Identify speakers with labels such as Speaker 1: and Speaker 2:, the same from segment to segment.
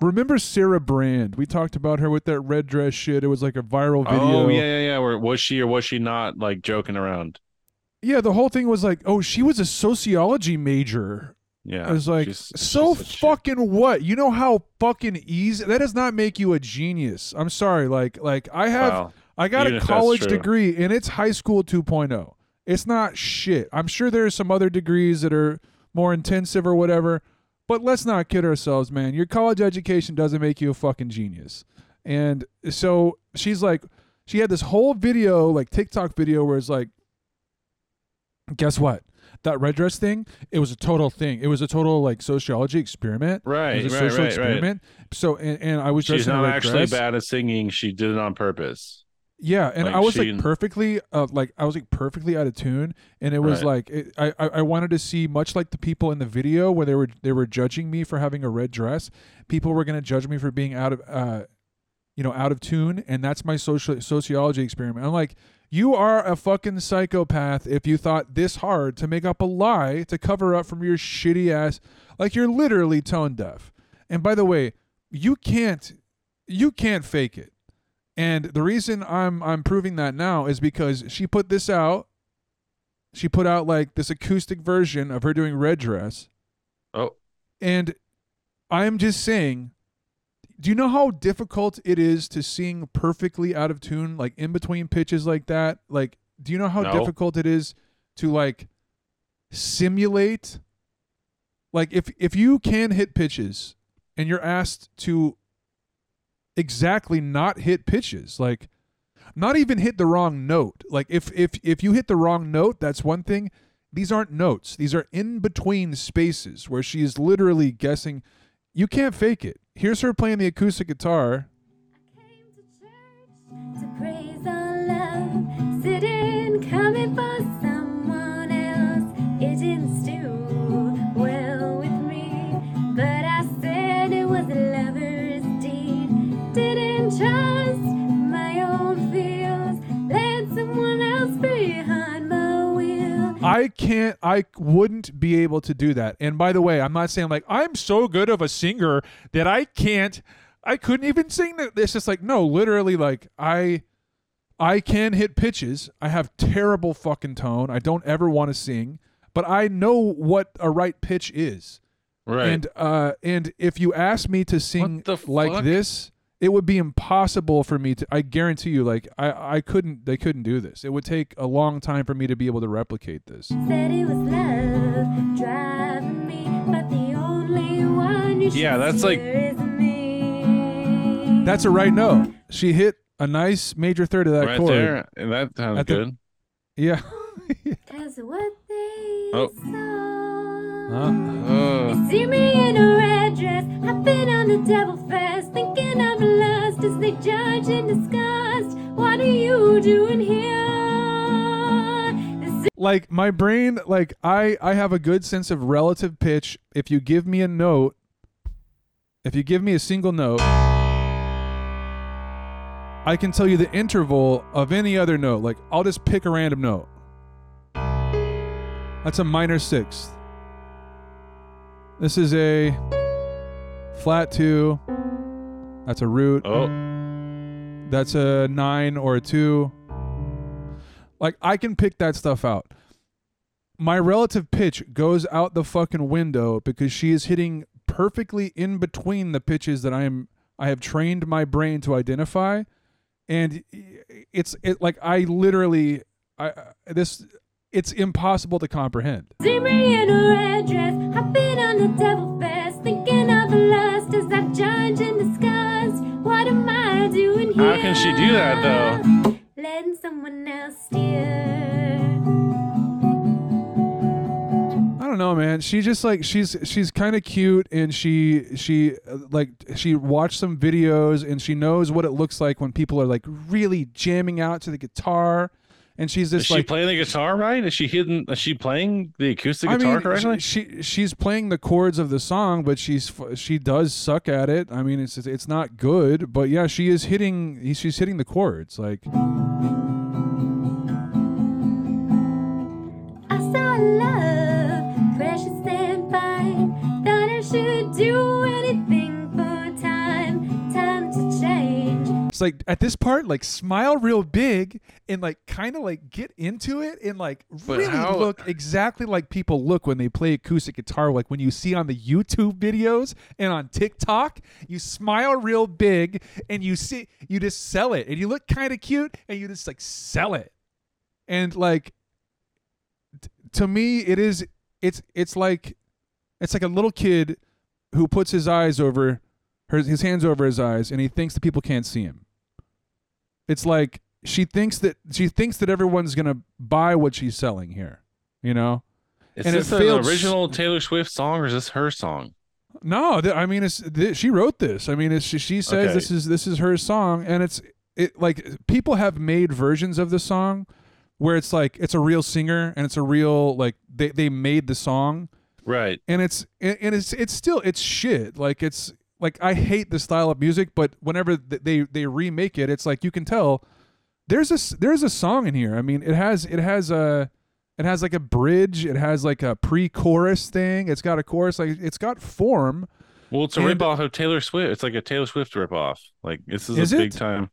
Speaker 1: Remember Sarah Brand? We talked about her with that red dress shit. It was like a viral oh, video.
Speaker 2: Oh yeah, yeah, yeah. Where was she or was she not like joking around?
Speaker 1: Yeah, the whole thing was like, oh, she was a sociology major.
Speaker 2: Yeah.
Speaker 1: I was like,
Speaker 2: she's-
Speaker 1: so
Speaker 2: she's a chick.
Speaker 1: fucking what? You know how fucking easy that does not make you a genius. I'm sorry. Like, like I have,
Speaker 2: Wow.
Speaker 1: I got
Speaker 2: Even
Speaker 1: a college degree and it's high school 2.0. It's not shit. I'm sure there are some other degrees that are more intensive or whatever, but let's not kid ourselves, man. Your college education doesn't make you a fucking genius. And so she's like, she had this whole video, like TikTok video, where it's like, guess what? That red dress thing, it was a total thing. It was a total like sociology experiment.
Speaker 2: Right,
Speaker 1: It was a
Speaker 2: right,
Speaker 1: social
Speaker 2: right, right.
Speaker 1: experiment. So, and, and I was dressed
Speaker 2: She's not actually
Speaker 1: dress.
Speaker 2: bad at singing. She did it on purpose.
Speaker 1: Yeah, and
Speaker 2: Like,
Speaker 1: I was
Speaker 2: she-
Speaker 1: like perfectly, uh, like I was like perfectly out of tune, and it was
Speaker 2: Right.
Speaker 1: like it, I, I I wanted to see much like the people in the video where they were they were judging me for having a red dress. People were gonna judge me for being out of uh, you know, out of tune, and that's my social sociology experiment. I'm like, you are a fucking psychopath if you thought this hard to make up a lie to cover up from your shitty ass. Like you're literally tone deaf. And by the way, you can't you can't fake it. And the reason I'm I'm proving that now is because she put this out. She put out like this acoustic version of her doing red dress.
Speaker 2: Oh,
Speaker 1: And I'm just saying, do you know how difficult it is to sing perfectly out of tune, like in between pitches like that? Like, do you know how
Speaker 2: No.
Speaker 1: difficult it is to like simulate? Like, if if you can hit pitches and you're asked to exactly not hit pitches, like not even hit the wrong note. Like if if if you hit the wrong note, that's one thing. These aren't notes. These are in between spaces where she is literally guessing. You can't fake it. Here's her playing the acoustic guitar. Can't. I wouldn't be able to do that. And by the way, I'm not saying like I'm so good of a singer that I can't. I couldn't even sing that. It's just like no, literally like I. I can hit pitches. I have terrible fucking tone. I don't ever want to sing, but I know what a right pitch is.
Speaker 2: right.
Speaker 1: And uh and if you ask me to sing like
Speaker 2: fuck?
Speaker 1: this, it would be impossible for me to I guarantee you like I I couldn't they couldn't do this. It would take a long time for me to be able to replicate this.
Speaker 3: Said it was love driving me, but the only one you
Speaker 2: Yeah, that's like-
Speaker 3: hear is me.
Speaker 1: That's a right note. She hit a nice major third of that
Speaker 2: right
Speaker 1: chord.
Speaker 2: there, and that sounds
Speaker 1: At the-
Speaker 2: good.
Speaker 1: Yeah.
Speaker 3: What they
Speaker 2: Oh.
Speaker 3: Saw.
Speaker 2: Uh,
Speaker 3: They see me in a red dress, I've been on the devil fest, thinking of lust as they judge and disgust. What are you doing here?
Speaker 1: Like my brain like I I have a good sense of relative pitch. If you give me a note, if you give me a single note, I can tell you the interval of any other note. Like I'll just pick a random note. That's a minor sixth. This is a flat 2. That's a root.
Speaker 2: oh,
Speaker 1: That's a nine or a two. Like I can pick that stuff out. My relative pitch goes out the fucking window because she is hitting perfectly in between the pitches that I am I have trained my brain to identify, and it's it like I literally I this it's impossible to comprehend.
Speaker 3: See me in a red dress, I've been on the devil fest, thinking of lust as I judge and disgust. What am I doing here?
Speaker 2: How can she do that, though?
Speaker 3: Letting someone else steer.
Speaker 1: I don't know, man. She just like she's she's kind of cute, and she she uh, like she watched some videos, and she knows what it looks like when people are like really jamming out to the guitar, and she's
Speaker 2: is
Speaker 1: just
Speaker 2: she playing the guitar right? Is she hitting? Is she playing the acoustic
Speaker 1: I
Speaker 2: guitar
Speaker 1: mean,
Speaker 2: correctly?
Speaker 1: she, she she's playing the chords of the song, but she's she does suck at it. I mean, it's it's not good, but yeah, she is hitting she's hitting the chords. Like
Speaker 3: I saw love,
Speaker 1: it's like at this part, like smile real big and like kind of like get into it and like
Speaker 2: But
Speaker 1: really
Speaker 2: how-
Speaker 1: look exactly like people look when they play acoustic guitar. Like when you see on the YouTube videos and on TikTok, you smile real big and you see you just sell it and you look kind of cute and you just like sell it. And like t- to me, it is it's it's like it's like a little kid who puts his eyes over her his hands over his eyes and he thinks that people can't see him. It's like she thinks that she thinks that everyone's gonna buy what she's selling here. You know?
Speaker 2: Is
Speaker 1: And it
Speaker 2: this an
Speaker 1: failed
Speaker 2: original Taylor Swift song or is this her song?
Speaker 1: No, th- I mean it's th- she wrote this. I mean it's she, she says
Speaker 2: Okay.
Speaker 1: this is this is her song and it's it like people have made versions of the song where it's like it's a real singer and it's a real like they they made the song
Speaker 2: Right.
Speaker 1: and it's and and it's it's still it's shit like it's like i hate the style of music but whenever they they remake it it's like you can tell there's a there's a song in here i mean it has it has a it has like a bridge it has like a pre-chorus thing it's got a chorus like it's got form
Speaker 2: Well, it's a
Speaker 1: And-
Speaker 2: rip off of Taylor Swift. It's like a Taylor Swift rip off. Like this is,
Speaker 1: Is
Speaker 2: a big
Speaker 1: it?
Speaker 2: time.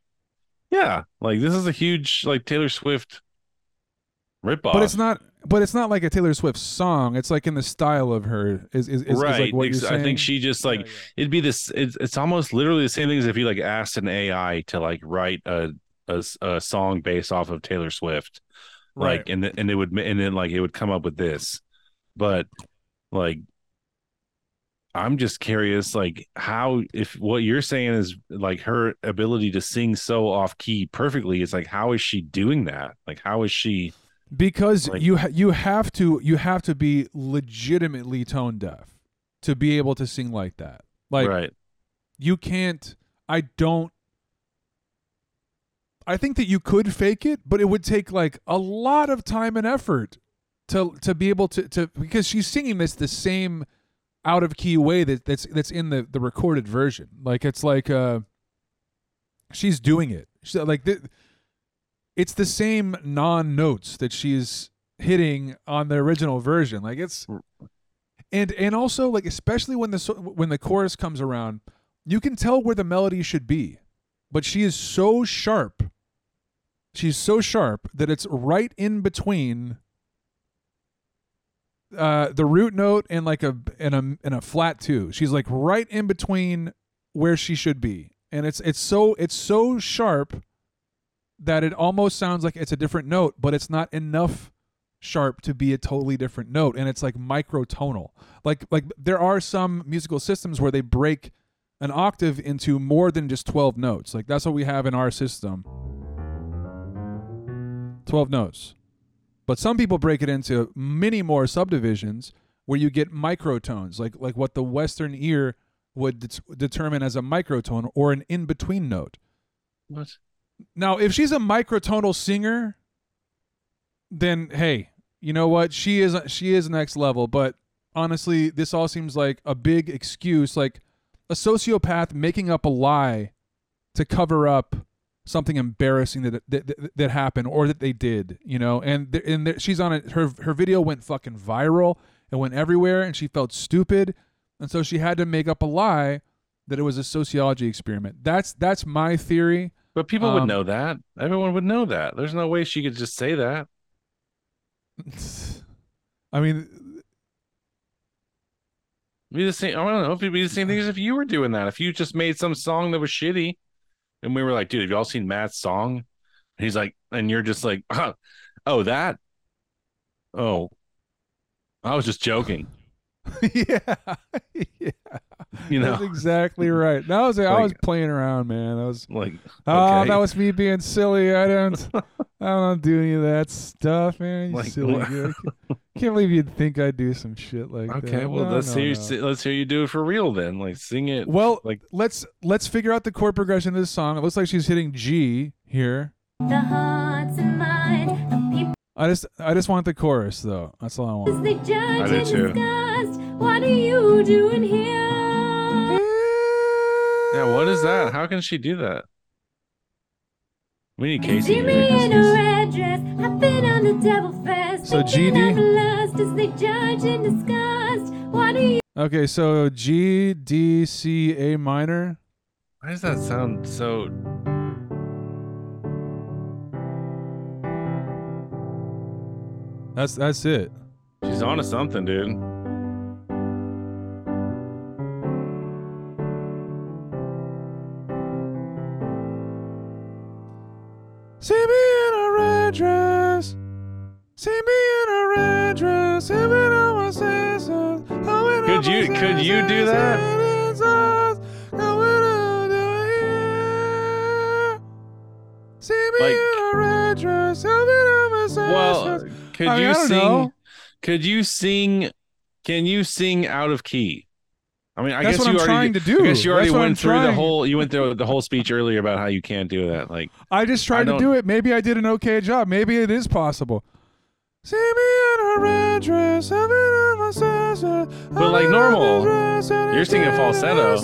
Speaker 2: Yeah, like this is a huge like Taylor Swift rip off.
Speaker 1: but it's not but it's not like a taylor swift song it's like in the style of her is is, is, is
Speaker 2: right.
Speaker 1: like what you're
Speaker 2: I think she just like
Speaker 1: Yeah, yeah.
Speaker 2: it'd be this. It's, it's almost literally the same thing as if you like asked an AI to like write a a song based off of Taylor Swift,
Speaker 1: Right.
Speaker 2: like and th- and it would and then like it would come up with this, but like. I'm just curious, like how if what you're saying is like her ability to sing so off key perfectly. It's like how is she doing that? Like how is she?
Speaker 1: Because
Speaker 2: Like-
Speaker 1: you ha- you have to you have to be legitimately tone deaf to be able to sing like that. Like
Speaker 2: right,
Speaker 1: you can't i don't i think that you could fake it but it would take like a lot of time and effort to to be able to to because she's singing this the same out of key way that that's that's in the the recorded version. Like it's like uh she's doing it. She, like th- it's the same non notes that she's hitting on the original version. Like it's and and also like especially when the when the chorus comes around you can tell where the melody should be but she is so sharp she's so sharp that it's right in between uh the root note and like a and a and a flat two. She's like right in between where she should be. And it's it's so it's so sharp that it almost sounds like it's a different note but it's not enough sharp to be a totally different note and it's like microtonal. Like like there are some musical systems where they break an octave into more than just 12 notes. Like that's what we have in our system. 12 notes. But some people break it into many more subdivisions where you get microtones like like what the western ear would det- determine as a microtone or an in between note.
Speaker 2: What?
Speaker 1: Now, if she's a microtonal singer, then hey, you know what? She is she is next level. But honestly, this all seems like a big excuse, like a sociopath making up a lie to cover up something embarrassing that that, that, that happened or that they did. You know, and th- and there, she's on it. Her her video went fucking viral. It went everywhere, and she felt stupid, and so she had to make up a lie that it was a sociology experiment. That's that's my theory.
Speaker 2: But people
Speaker 1: Um,
Speaker 2: would know that. Everyone would know that. There's no way she could just say that.
Speaker 1: I mean,
Speaker 2: Be the same. I don't know if it'd be the same thing as if you were doing that. If you just made some song that was shitty, and we were like, "Dude, have y'all seen Matt's song?" And he's like, and you're just like, "Oh, that? Oh, I was just joking."
Speaker 1: yeah, yeah.
Speaker 2: You know,
Speaker 1: That's exactly right. That was I was playing around, man. That was
Speaker 2: like,
Speaker 1: oh,
Speaker 2: okay.
Speaker 1: that was me being silly. I don't, I don't do any of that stuff, man. You
Speaker 2: Like,
Speaker 1: silly.
Speaker 2: what?
Speaker 1: dude. Can't believe you'd think I'd do some shit like that.
Speaker 2: okay. Well,
Speaker 1: No,
Speaker 2: let's
Speaker 1: no,
Speaker 2: hear you.
Speaker 1: no.
Speaker 2: si- Let's hear you do it for real. Then, like, sing it.
Speaker 1: Well,
Speaker 2: like,
Speaker 1: let's let's figure out the chord progression of this song. It looks like she's hitting G here.
Speaker 3: The hearts
Speaker 1: I just I just want the chorus though. That's all I want.
Speaker 3: as they judge
Speaker 2: do
Speaker 3: and
Speaker 2: too.
Speaker 3: disgust. What are you doing here?
Speaker 2: yeah. What is that? How can she do that? We need Casey.
Speaker 3: See
Speaker 2: here.
Speaker 3: me in a red dress. I've been on the devil fest.
Speaker 1: So GD?
Speaker 3: I'm lust as they judge and disgust. What are you
Speaker 1: Okay, so G D C A minor.
Speaker 2: Why does that sound so?
Speaker 1: That's that's it.
Speaker 2: She's on to something, dude.
Speaker 1: See me in a red dress. See me in a red dress. Even on my scissors.
Speaker 2: Could you- could you do that? Could
Speaker 1: I mean,
Speaker 2: you sing?
Speaker 1: know.
Speaker 2: Could you sing? Can you sing out of key? I mean, I
Speaker 1: That's
Speaker 2: guess
Speaker 1: what
Speaker 2: you
Speaker 1: I'm
Speaker 2: already.
Speaker 1: trying to do.
Speaker 2: I guess you already went
Speaker 1: I'm
Speaker 2: through the whole. You went through the whole speech earlier about how you can't do that. Like,
Speaker 1: I just tried to
Speaker 2: don't-
Speaker 1: it. Maybe I did an okay job. Maybe it is possible. See me in a red dress, even on my scissors.
Speaker 2: But like normal. You're singing falsetto.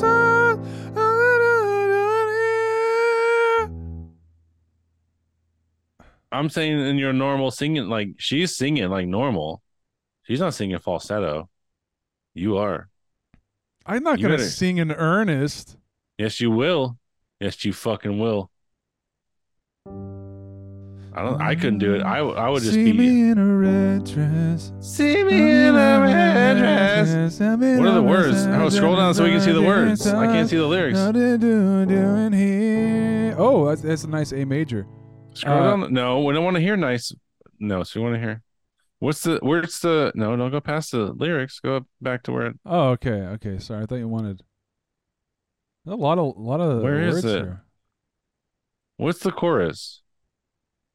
Speaker 2: I'm saying in your normal singing, like she's singing like normal. She's not singing falsetto. You are.
Speaker 1: I'm not
Speaker 2: You
Speaker 1: gonna
Speaker 2: better-
Speaker 1: sing in earnest.
Speaker 2: Yes, you will. Yes, you fucking will. I don't. I couldn't do it. I. I would just
Speaker 1: See
Speaker 2: be.
Speaker 1: me in a red dress.
Speaker 2: See me in a red dress. What are the words? Oh, scroll down so we can see the words. I can't see the lyrics.
Speaker 1: What they do doing here? Oh, that's, that's a nice A major.
Speaker 2: Scroll
Speaker 1: Uh,
Speaker 2: down. No, we don't want to hear nice. No, so we want to hear. What's the? Where's the? No, don't go past the lyrics. Go up back to where. It,
Speaker 1: Oh, okay, okay. Sorry, I thought you wanted a lot of a lot of
Speaker 2: Where is it?
Speaker 1: here.
Speaker 2: what's the chorus?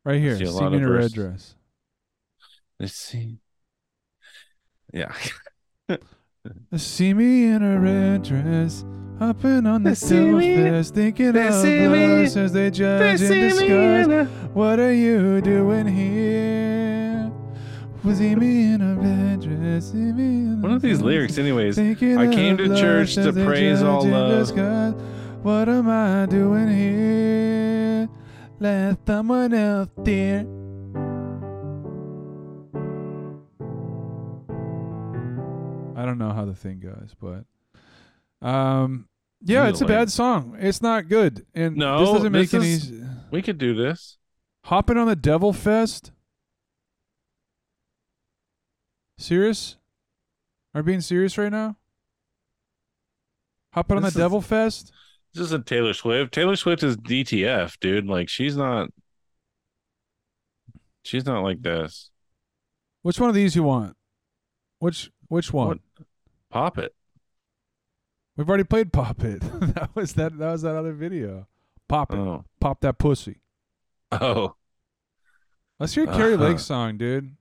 Speaker 1: Right here.
Speaker 2: See a
Speaker 1: See
Speaker 2: lot
Speaker 1: me
Speaker 2: of
Speaker 1: in a red dress.
Speaker 2: Let's see. Yeah.
Speaker 1: See me in a red dress, hopping on the
Speaker 2: They see me-
Speaker 1: fest, thinking
Speaker 2: they
Speaker 1: of
Speaker 2: see me-
Speaker 1: us as they judge and discuss. What are you doing here? Was he me in a red dress? See me in
Speaker 2: What
Speaker 1: a
Speaker 2: these lyrics, anyways?
Speaker 1: thinking
Speaker 2: I came to church to praise all
Speaker 1: judge and
Speaker 2: love.
Speaker 1: discuss. What am I doing here? Let someone else there. I don't know how the thing goes, but um, yeah,
Speaker 2: Either
Speaker 1: it's a bad song. It's not good, and
Speaker 2: No,
Speaker 1: this doesn't make
Speaker 2: this
Speaker 1: any.
Speaker 2: is- We could do this.
Speaker 1: Hopping on the Devil Fest. Serious? Are you being serious right now? Hopping on
Speaker 2: This
Speaker 1: the
Speaker 2: is-
Speaker 1: Devil Fest?
Speaker 2: This isn't Taylor Swift. Taylor Swift is DTF, dude. Like she's not. She's not like this.
Speaker 1: Which one of these you want? Which which one?
Speaker 2: What? Pop it.
Speaker 1: We've already played Pop It. that was that that was that other video. Pop it.
Speaker 2: Oh.
Speaker 1: Pop that pussy.
Speaker 2: Oh.
Speaker 1: Let's hear Kari
Speaker 2: Uh-huh.
Speaker 1: Lake's song, dude.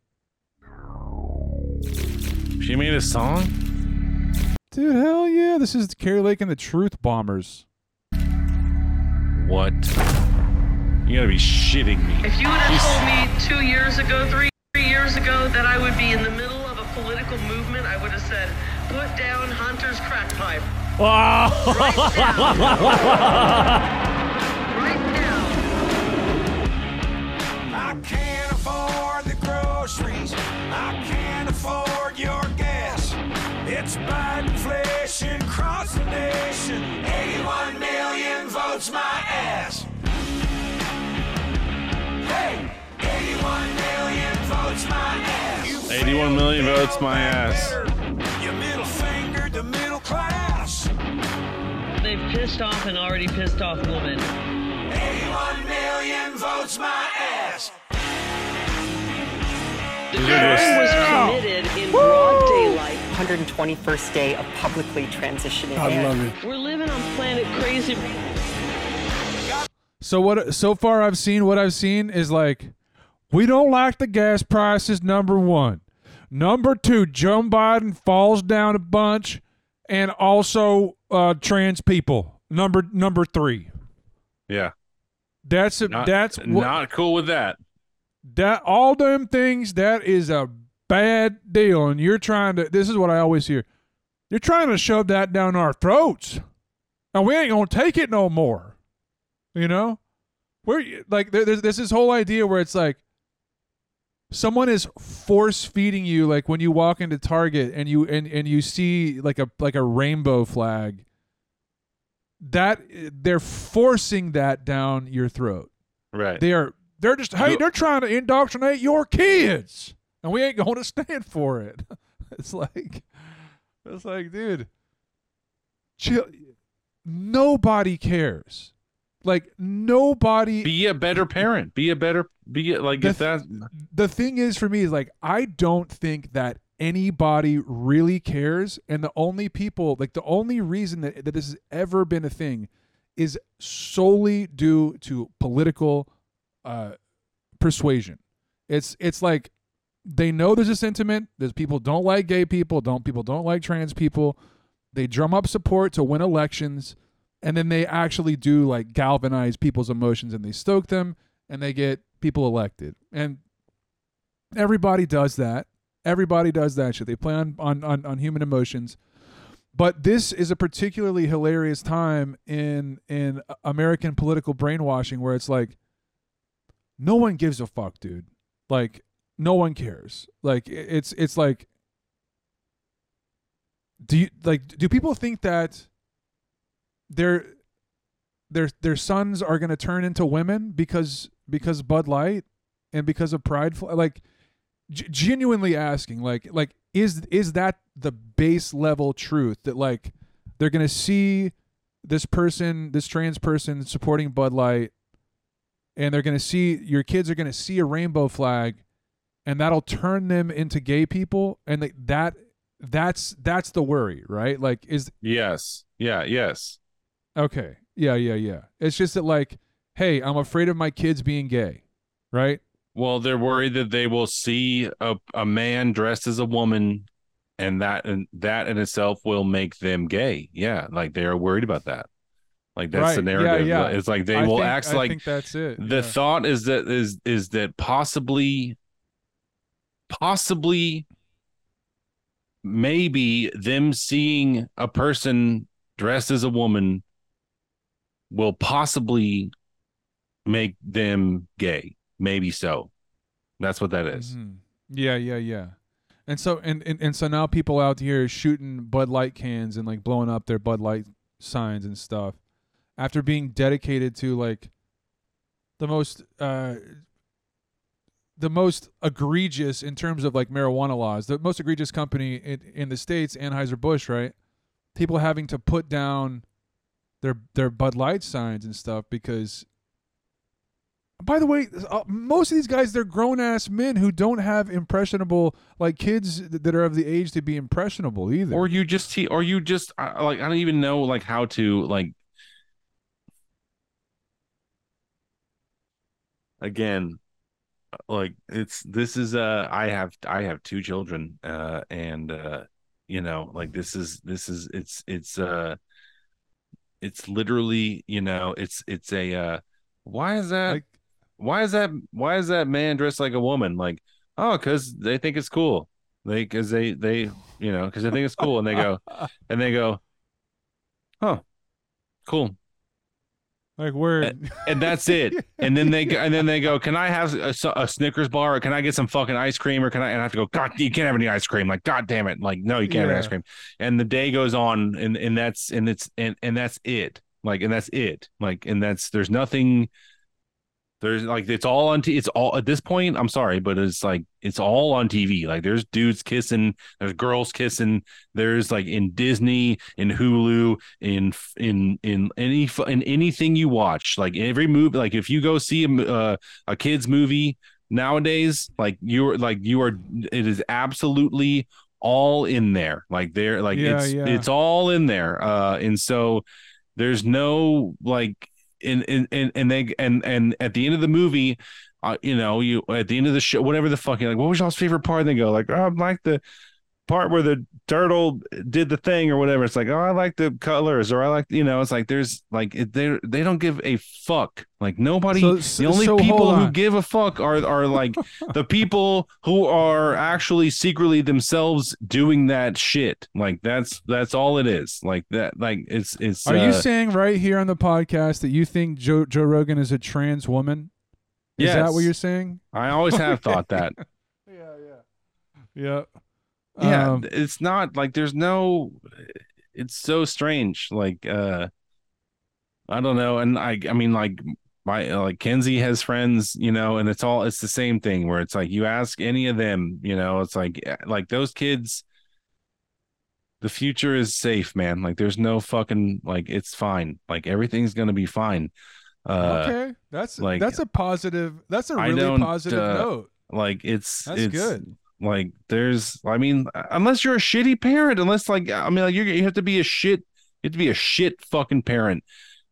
Speaker 2: She made a song.
Speaker 1: Dude, hell yeah. This is Kari Lake and the Truth Bombers.
Speaker 2: What? You gotta be shitting me.
Speaker 4: If you would have
Speaker 2: She's-
Speaker 4: told me two years ago, three, three years ago, that I would be in the middle of a political movement, I would have said, put down Hunter's crack pipe. Right now. right now.
Speaker 5: I can't afford the groceries. I can't afford your gas. It's inflation across the nation. 81 million votes my ass. Hey, 81 million votes my ass. You
Speaker 2: 81 million votes my ass.
Speaker 5: Better.
Speaker 4: Pissed off and already pissed off woman.
Speaker 5: 81 million votes my ass.
Speaker 4: The crime was committed in broad daylight.
Speaker 6: 121st day of publicly transitioning in.
Speaker 4: We're living on planet crazy.
Speaker 1: So what so far I've seen what I've seen is like we don't like the gas prices number 1. Number 2, Joe Biden falls down a bunch and also uh trans people. Number number 3.
Speaker 2: Yeah.
Speaker 1: That's a,
Speaker 2: Not,
Speaker 1: that's what,
Speaker 2: not cool with that.
Speaker 1: that all them things that is a bad deal and you're trying to this is what I always hear. You're trying to shove that down our throats. And we ain't going to take it no more. You know? We're like there, there's there's this whole idea where it's like someone is force feeding you like when you walk into Target and you and and you see like a like a rainbow flag that they're forcing that down your throat.
Speaker 2: Right.
Speaker 1: They are they're just hey, they're trying to indoctrinate your kids. and we ain't going to stand for it. It's like, it's like, dude, chill. Nobody cares. Like nobody.
Speaker 2: Be a better parent. Be a better. Be a, like
Speaker 1: The
Speaker 2: if that.
Speaker 1: the thing is for me is like I don't think that anybody really cares and the only people like the only reason that, that this has ever been a thing is solely due to political uh persuasion it's it's like they know there's a sentiment there's people don't like gay people don't people don't like trans people they drum up support to win elections and then they actually do like galvanize people's emotions and they stoke them and they get people elected. And everybody does that. Everybody does that shit. They play on on on, on human emotions. But this is a particularly hilarious time in in american political brainwashing where it's like no one gives a fuck dude. Like no one cares. Like it's it's like do you like do people think that their their their sons are going to turn into women because because Bud Light and because of Pride like g- genuinely asking like like is is that the base level truth that like they're going to see this person this trans person supporting Bud Light and they're going to see your kids are going to see a rainbow flag and that'll turn them into gay people and like that that's that's the worry right like is
Speaker 2: Yes. Yeah. Yes.
Speaker 1: Okay. Yeah, yeah, yeah. It's just that like, hey, I'm afraid of my kids being gay, right?
Speaker 2: Well, they're worried that they will see a, a man dressed as a woman, and that and that in itself will make them gay. Yeah, like they are worried about that. Like that's the
Speaker 1: Right. Yeah,
Speaker 2: narrative.
Speaker 1: yeah.
Speaker 2: It's like they
Speaker 1: I
Speaker 2: will
Speaker 1: think-
Speaker 2: act
Speaker 1: I
Speaker 2: like
Speaker 1: think that's it.
Speaker 2: the
Speaker 1: yeah.
Speaker 2: thought is that is is that possibly possibly maybe them seeing a person dressed as a woman will possibly make them gay maybe so that's what that is.
Speaker 1: Mhm. Yeah, yeah, yeah. And so and, and and so now people out here shooting Bud Light cans and like blowing up their Bud Light signs and stuff after being dedicated to like the most uh the most egregious in terms of like marijuana laws, the most egregious company in, in the states, Anheuser Busch, right? People having to put down their their Bud Light signs and stuff because by the way, uh, most of these guys they're grown ass men who don't have impressionable like kids th- that are of the age to be impressionable either.
Speaker 2: or you just te- or you just I- like i don't even know like how to like again like it's this is uh i have i have two children uh and uh you know like this is this is it's it's uh it's literally you know it's it's a uh why is that
Speaker 1: like
Speaker 2: why is that why is that man dressed like a woman? Like oh because they think it's cool. They because they they you know because they think it's cool. And they go and they go oh cool
Speaker 1: like word.
Speaker 2: and that's it. And then they go and then they go can i have a, a snickers bar? Or can i get some fucking ice cream? Or can i and i have to go god you can't have any ice cream. Like god damn it. Like no you can't have any ice cream. And the day goes on and and that's and it's and and that's it. Like and that's it. Like and that's there's nothing there's like it's all on t- it's all at this point i'm sorry but it's like it's all on tv like there's dudes kissing there's girls kissing there's like in disney in hulu in in in any in anything you watch. Like every movie like if you go see a, uh, a kids movie nowadays like you're like you are it is absolutely all in there. Like there like
Speaker 1: Yeah,
Speaker 2: it's
Speaker 1: yeah.
Speaker 2: it's all in there. Uh and so there's no like and and and they and and at the end of the movie uh, you know you at the end of the show whatever the fuck you're like what was y'all's favorite part? And they go like oh i like the part where the turtle did the thing or whatever it's like oh i like the colors or i like you know it's like there's like they they don't give a fuck like nobody
Speaker 1: So- so-
Speaker 2: the only
Speaker 1: so
Speaker 2: people
Speaker 1: hold
Speaker 2: who give a fuck are are like the people who are actually secretly themselves doing that shit like that's that's all it is like that like it's it's
Speaker 1: Are you
Speaker 2: uh,
Speaker 1: saying right here on the podcast that you think Joe Joe Rogan is a trans woman? Is that what you're saying?
Speaker 2: i always have thought that
Speaker 1: Yeah, yeah. Yeah.
Speaker 2: Yeah
Speaker 1: Um,
Speaker 2: it's not like there's no it's so strange like uh i don't know and i i mean like my like Kenzie has friends, you know, and it's all it's the same thing where it's like you ask any of them, you know, it's like eh, like those kids the future is safe, man. Like there's no fucking like it's fine. Like everything's going to be fine. Uh
Speaker 1: okay, that's
Speaker 2: like,
Speaker 1: that's a positive. That's a really positive
Speaker 2: uh,
Speaker 1: note.
Speaker 2: like it's
Speaker 1: That's
Speaker 2: it's
Speaker 1: good.
Speaker 2: Like there's I mean unless you're a shitty parent, unless like I mean like you you have to be a shit you have to be a shit fucking parent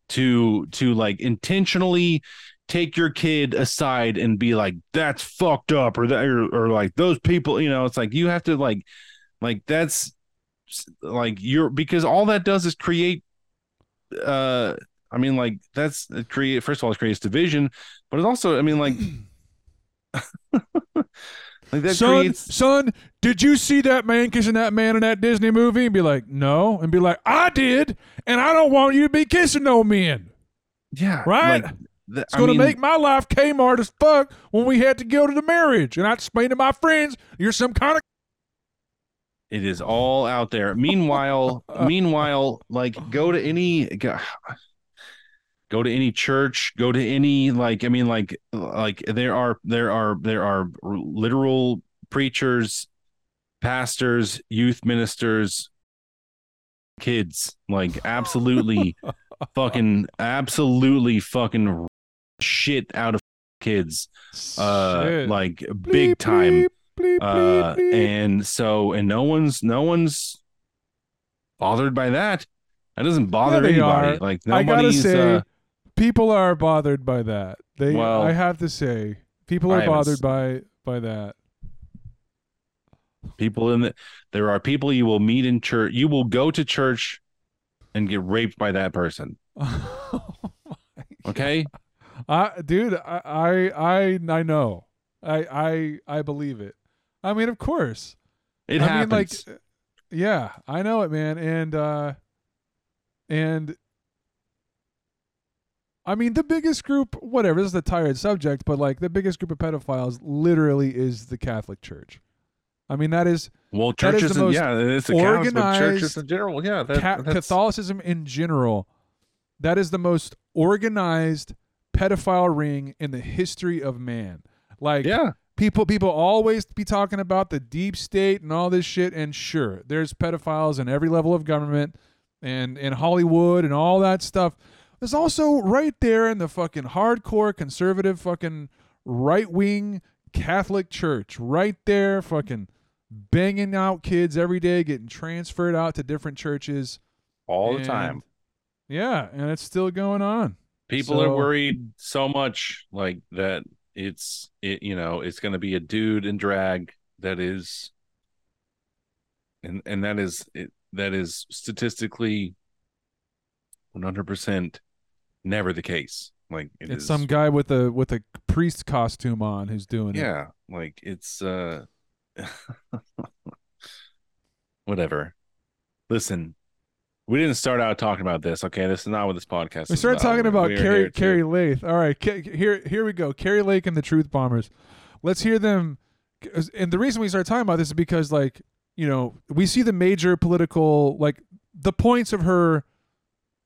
Speaker 2: to to like intentionally take your kid aside and be like that's fucked up or that or, or like those people you know it's like you have to like like that's like you're because all that does is create uh i mean like that's create first of all it creates division but it also i mean like like that
Speaker 1: son,
Speaker 2: creates
Speaker 1: son, did you see that man kissing that man in that Disney movie? And be like, no, and be like, I did, and I don't want you to be kissing no men.
Speaker 2: yeah
Speaker 1: Right?
Speaker 2: like, the-
Speaker 1: It's
Speaker 2: I
Speaker 1: gonna make my life Kmart as fuck when we had to go to the marriage, and I explained to my friends, you're some kind of
Speaker 2: It is all out there. Meanwhile, uh, meanwhile, like go to any go, go to any church, go to any like I mean like like there are there are there are literal preachers, pastors, youth ministers, kids, like absolutely fucking absolutely fucking shit out of kids uh
Speaker 1: Shit.
Speaker 2: like big
Speaker 1: Bleep,
Speaker 2: time
Speaker 1: bleep, bleep,
Speaker 2: uh
Speaker 1: bleep, bleep.
Speaker 2: and so and no one's no one's bothered by that that doesn't bother
Speaker 1: they
Speaker 2: anybody
Speaker 1: are.
Speaker 2: like nobody's
Speaker 1: say,
Speaker 2: uh
Speaker 1: people are bothered by that. They,
Speaker 2: Well,
Speaker 1: I have to say, people are bothered by by that.
Speaker 2: people in the there are people you will meet in church you will go to church and get raped by that person okay
Speaker 1: I, dude, I, I, I, I know. I, I, I believe it. I mean, of course.
Speaker 2: it
Speaker 1: I
Speaker 2: happens
Speaker 1: mean, like, yeah, I know it, man. And, uh, and, I mean, the biggest group, whatever, this is a tired subject, but like the biggest group of pedophiles literally is the Catholic Church. I mean, that is
Speaker 2: well
Speaker 1: that is
Speaker 2: churches
Speaker 1: the
Speaker 2: and yeah it's but churches in general yeah that,
Speaker 1: Ca- Catholicism in general, that is the most organized pedophile ring in the history of man. Like,
Speaker 2: yeah
Speaker 1: people people always be talking about the deep state and all this shit and sure there's pedophiles in every level of government and in hollywood and all that stuff there's also right there in the fucking hardcore conservative fucking right-wing catholic church. Right there fucking banging out kids every day getting transferred out to different churches.
Speaker 2: All the
Speaker 1: And-
Speaker 2: time.
Speaker 1: Yeah and it's still going on.
Speaker 2: People are worried so much like that it's it you know it's going to be a dude in drag that is and and that is it, that is statistically 100% never the case like it
Speaker 1: it's
Speaker 2: is-
Speaker 1: some guy with a with a priest costume on who's doing it
Speaker 2: yeah like it's uh whatever listen we didn't start out talking about this okay this is not what this podcast is.
Speaker 1: We started talking about
Speaker 2: We are Kari
Speaker 1: Kari Lath. All right, here here we go. Kari Lake and the Truth Bombers. Let's hear them. And the reason we started talking about this is because, like, you know, we see the major political, like, the points of her,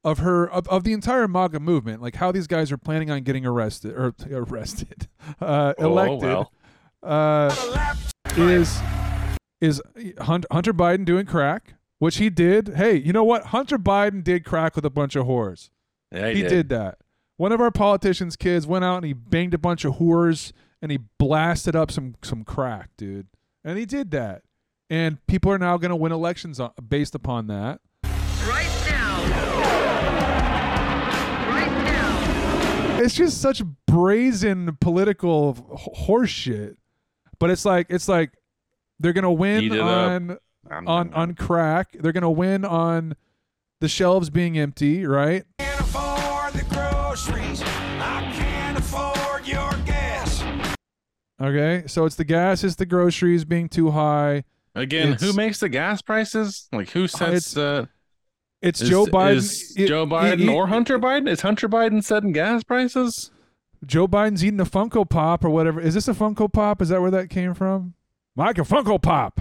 Speaker 1: of her, of, of the entire MAGA movement, like how these guys are planning on getting arrested or arrested, uh,
Speaker 2: Oh,
Speaker 1: elected.
Speaker 2: well.
Speaker 1: Uh, is is Hunter Biden doing crack? Which he did. Hey, you know what? Hunter Biden did crack with a bunch of whores.
Speaker 2: Yeah,
Speaker 1: He did that. One of our politicians' kids went out and he banged a bunch of whores and he blasted up some some crack, dude. And he did that. And people are now going to win elections on, based upon that.
Speaker 4: Right
Speaker 1: It's just such brazen political h- horse. But it's like it's like they're going to win
Speaker 2: Eat it up.
Speaker 1: on
Speaker 2: I'm-
Speaker 1: on on crack. They're going to win on the shelves being empty, right?
Speaker 5: Can't afford the groceries. I can't afford your gas.
Speaker 1: Okay? So it's the gas, it's the groceries being too high.
Speaker 2: Again, who makes the gas prices? Like who sets uh
Speaker 1: It's
Speaker 2: is,
Speaker 1: Joe Biden.
Speaker 2: Is
Speaker 1: it-
Speaker 2: Joe Biden
Speaker 1: it-
Speaker 2: or Hunter Biden? Is Hunter Biden setting gas prices?
Speaker 1: Joe Biden's eating a Funko Pop or whatever. Is this a Funko Pop? Is that where that came from? Mike, a Funko Pop.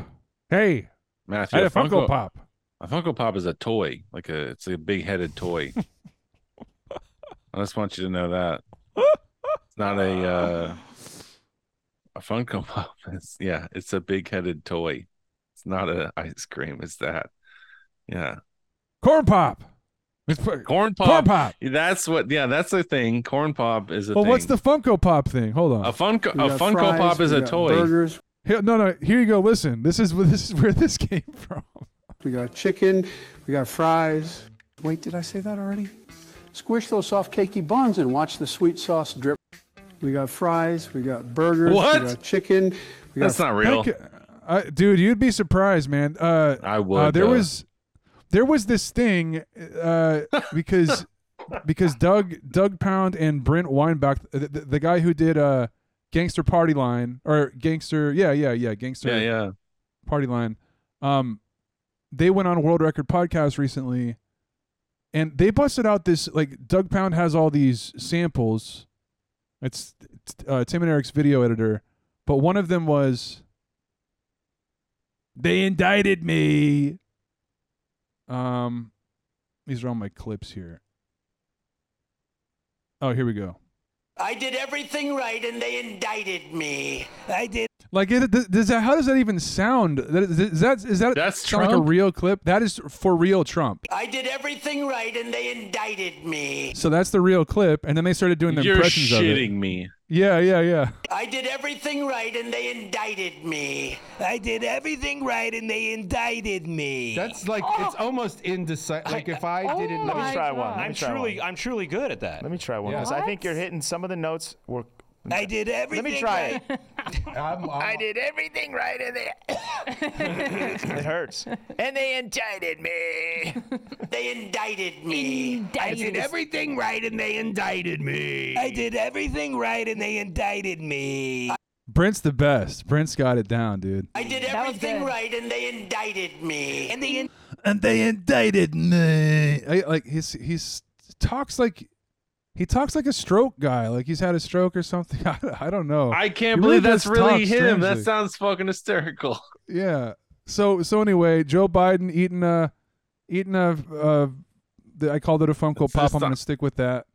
Speaker 1: Hey,
Speaker 2: Matthew,
Speaker 1: I had a Funko,
Speaker 2: Funko,
Speaker 1: Pop.
Speaker 2: a Funko Pop is a toy. Like a it's a big headed toy. I just want you to know that. It's not a uh, a Funko Pop. It's yeah, it's a big headed toy. It's not a ice cream. It's that. Yeah,
Speaker 1: Corn pop. It's
Speaker 2: corn pop.
Speaker 1: Corn pop.
Speaker 2: That's what. Yeah, that's the thing. Corn pop is a
Speaker 1: Well,
Speaker 2: thing.
Speaker 1: what's the Funko Pop thing? Hold on.
Speaker 2: a Funko?
Speaker 7: We
Speaker 2: A
Speaker 7: got
Speaker 2: Funko
Speaker 7: fries,
Speaker 2: Pop is a toy.
Speaker 7: Burgers.
Speaker 1: Here, no, no. Here you go. Listen, this is this is where this came from.
Speaker 7: We got chicken. We got fries. Wait, did I say that already? Squish those soft cakey buns and watch the sweet sauce drip. We got fries. We got burgers.
Speaker 2: What?
Speaker 7: We got chicken. We
Speaker 2: That's
Speaker 7: got
Speaker 2: not real.
Speaker 1: Heck, uh, dude, you'd be surprised, man. Uh,
Speaker 2: I would.
Speaker 1: uh, there
Speaker 2: uh,
Speaker 1: was there was this thing uh, because because Doug Doug Pound and Brent Weinbach, the, the, the guy who did uh, Gangster Party Line or Gangster, yeah, yeah, yeah, Gangster
Speaker 2: Yeah, yeah.
Speaker 1: Party Line. Um, they went on a World Record podcast recently, and they busted out this like Doug Pound has all these samples. It's uh, Tim and Eric's video editor, but one of them was they indicted me. Um, these are all my clips here. Oh, here we go.
Speaker 8: I did everything right and they indicted me. I did.
Speaker 1: Like, it, does that? How does that even sound? That- Is that is that
Speaker 2: That's
Speaker 1: sound like a real clip? That is for real Trump.
Speaker 8: I did everything right and they indicted me.
Speaker 1: So that's the real clip, and then they started doing the
Speaker 2: You're
Speaker 1: impressions of it.
Speaker 2: You're shitting me.
Speaker 1: Yeah, yeah, yeah.
Speaker 8: I did everything right and they indicted me. I did everything right and they indicted me.
Speaker 9: That's like oh. it's almost indecisive. Like if I oh didn't.
Speaker 10: Let me
Speaker 11: my
Speaker 10: try one. Let me
Speaker 11: I'm
Speaker 10: try
Speaker 11: truly,
Speaker 10: one.
Speaker 11: I'm truly good at that.
Speaker 10: Let me try one
Speaker 9: Yeah.
Speaker 10: because I think you're hitting some of the notes. Were
Speaker 8: I did everything
Speaker 10: let me try
Speaker 8: right.
Speaker 10: it.
Speaker 9: I'm, I'm,
Speaker 8: did everything right and they
Speaker 10: It hurts. and they indicted me.
Speaker 8: they indicted me. I did everything right and they indicted me. I did everything right and they indicted me.
Speaker 1: Brent's the best. Brent's got it down, dude.
Speaker 8: I did everything right and they indicted me. And they in-
Speaker 1: And they indicted me. I, like he's he's talks like he talks like a stroke guy. Like he's had a stroke or something. I, I don't know.
Speaker 2: I can't
Speaker 1: He really
Speaker 2: believe that's really
Speaker 1: talk
Speaker 2: him. That sounds fucking hysterical.
Speaker 1: Yeah. So so anyway, Joe Biden eating a eating a uh, the, I called it a Funko
Speaker 2: It's
Speaker 1: Pop. I'm gonna stick with that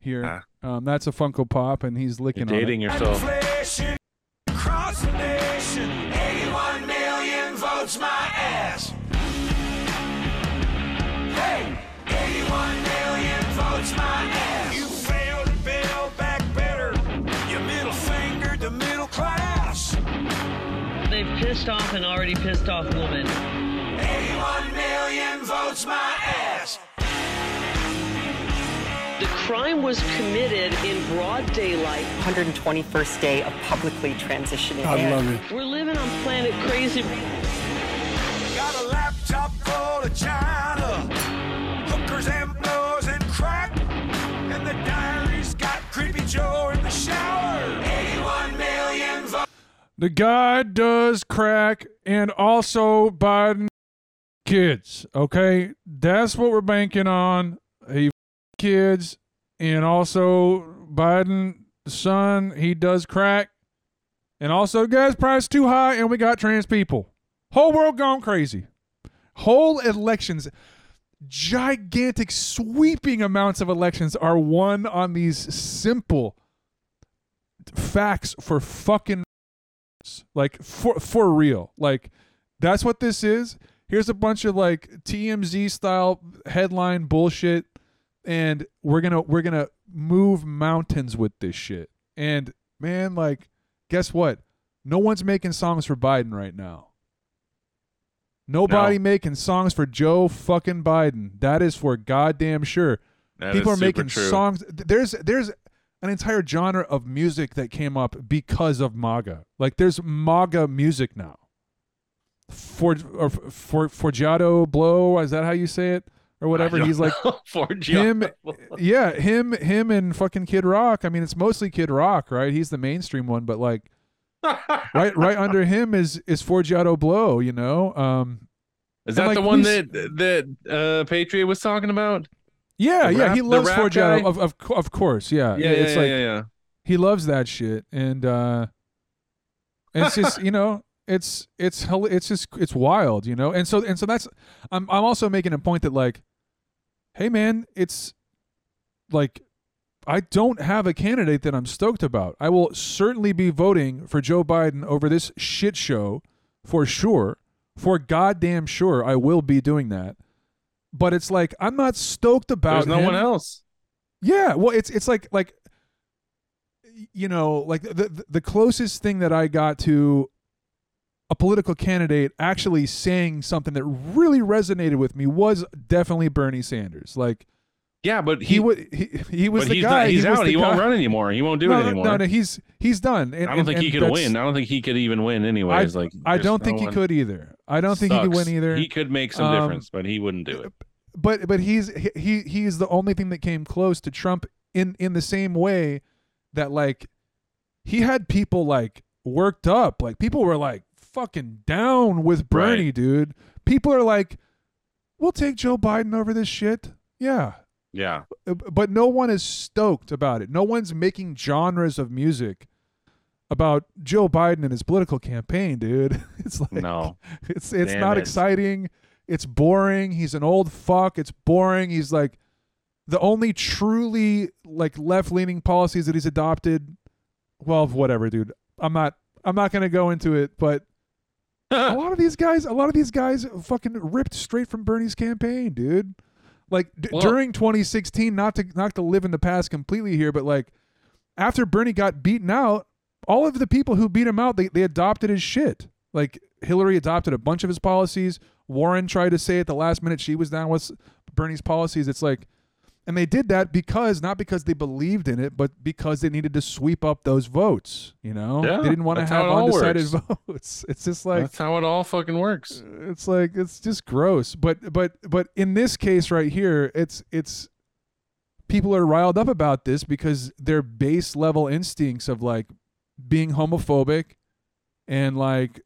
Speaker 1: here. Um, that's a Funko Pop, and he's
Speaker 2: You're
Speaker 1: licking
Speaker 2: dating
Speaker 1: on it.
Speaker 2: yourself.
Speaker 5: Inflation across the nation. 81 million votes my ass.
Speaker 4: Pissed off an already pissed off woman.
Speaker 5: 81 million votes my ass.
Speaker 4: The crime was committed in broad daylight.
Speaker 6: 121st day of publicly transitioning.
Speaker 7: I
Speaker 6: And
Speaker 7: love it.
Speaker 4: We're living on planet crazy.
Speaker 5: Got a laptop full of China, hookers and The
Speaker 1: guy does crack, and also Biden kids. Okay, that's what we're banking on. He kids, and also Biden son. He does crack, and also gas price too high, and we got trans people. Whole world gone crazy. Whole elections, gigantic, sweeping amounts of elections are won on these simple facts for fucking like for for real. Like that's what this is. Here's a bunch of like tmz style headline bullshit and we're gonna we're gonna move mountains with this shit. And man like guess what? No one's making songs for biden right now. Nobody
Speaker 2: No.
Speaker 1: making songs for joe fucking biden. That is for goddamn sure.
Speaker 2: That
Speaker 1: people are making
Speaker 2: true.
Speaker 1: songs. There's there's an entire genre of music that came up because of maga. Like there's maga music now. For or for forgiato blow is that how you say it? Or whatever. He's like him yeah him him and fucking kid rock. I mean it's mostly kid rock right? He's the mainstream one but like right right under him is is forgiato blow you know? Um
Speaker 2: Is that
Speaker 1: like,
Speaker 2: the one that that uh, Patriot was talking about?
Speaker 1: Yeah
Speaker 2: The
Speaker 1: yeah
Speaker 2: rap-
Speaker 1: he loves forgiato of, of of course yeah
Speaker 2: Yeah, yeah,
Speaker 1: it's
Speaker 2: yeah,
Speaker 1: like
Speaker 2: yeah, yeah.
Speaker 1: he loves that shit and uh it's just you know it's it's it's just it's wild you know and so and so that's i'm i'm also making a point that like hey man it's like I don't have a candidate that I'm stoked about. I will certainly be voting for Joe Biden over this shit show for sure. For goddamn sure, I will be doing that. But it's like I'm not stoked about.
Speaker 2: There's no
Speaker 1: him.
Speaker 2: one else.
Speaker 1: Yeah, well, it's it's like like you know, like the the, closest thing that I got to a political candidate actually saying something that really resonated with me was definitely Bernie Sanders. Like
Speaker 2: Yeah, but
Speaker 1: he
Speaker 2: he,
Speaker 1: would he, he was the
Speaker 2: he's
Speaker 1: guy.
Speaker 2: not, he's
Speaker 1: he
Speaker 2: out. He won't run anymore. He won't do
Speaker 1: no,
Speaker 2: it anymore.
Speaker 1: No, no, he's he's done. And,
Speaker 2: I don't think
Speaker 1: and-
Speaker 2: he could win. I don't think he could even win
Speaker 1: I,
Speaker 2: anyways. like
Speaker 1: I don't
Speaker 2: no
Speaker 1: think he
Speaker 2: one-
Speaker 1: could either. I don't think he could win either.
Speaker 2: He could make some
Speaker 1: Um,
Speaker 2: difference, but he wouldn't do it.
Speaker 1: But but he's he- he he's the only thing that came close to Trump in in the same way that like he had people like worked up like people were like fucking down with Bernie
Speaker 2: Right.
Speaker 1: dude people are like we'll take Joe Biden over this shit yeah
Speaker 2: Yeah.
Speaker 1: But no one is stoked about it no one's making genres of music about Joe Biden and his political campaign dude it's like
Speaker 2: No.
Speaker 1: it's it's
Speaker 2: Damn
Speaker 1: not
Speaker 2: it.
Speaker 1: exciting. It's boring. He's an old fuck. It's boring. He's like the only truly like left leaning policies that he's adopted. Well, whatever, dude. I'm not I'm not gonna go into it, but a lot of these guys, a lot of these guys, fucking ripped straight from Bernie's campaign, dude. Like d-
Speaker 2: Well-
Speaker 1: during 2016, not to not to live in the past completely here, but like after Bernie got beaten out, all of the people who beat him out, they, they adopted his shit. Like Hillary adopted a bunch of his policies. Warren tried to say at the last minute she was down with Bernie's policies. It's like, and they did that because not because they believed in it, but because they needed to sweep up those votes. You know,
Speaker 2: Yeah,
Speaker 1: they didn't want to have undecided
Speaker 2: works.
Speaker 1: votes. It's just like
Speaker 2: That's how it all fucking works.
Speaker 1: Uh, it's like it's just gross but but but in this case right here it's it's people are riled up about this because their base level instincts of like being homophobic and like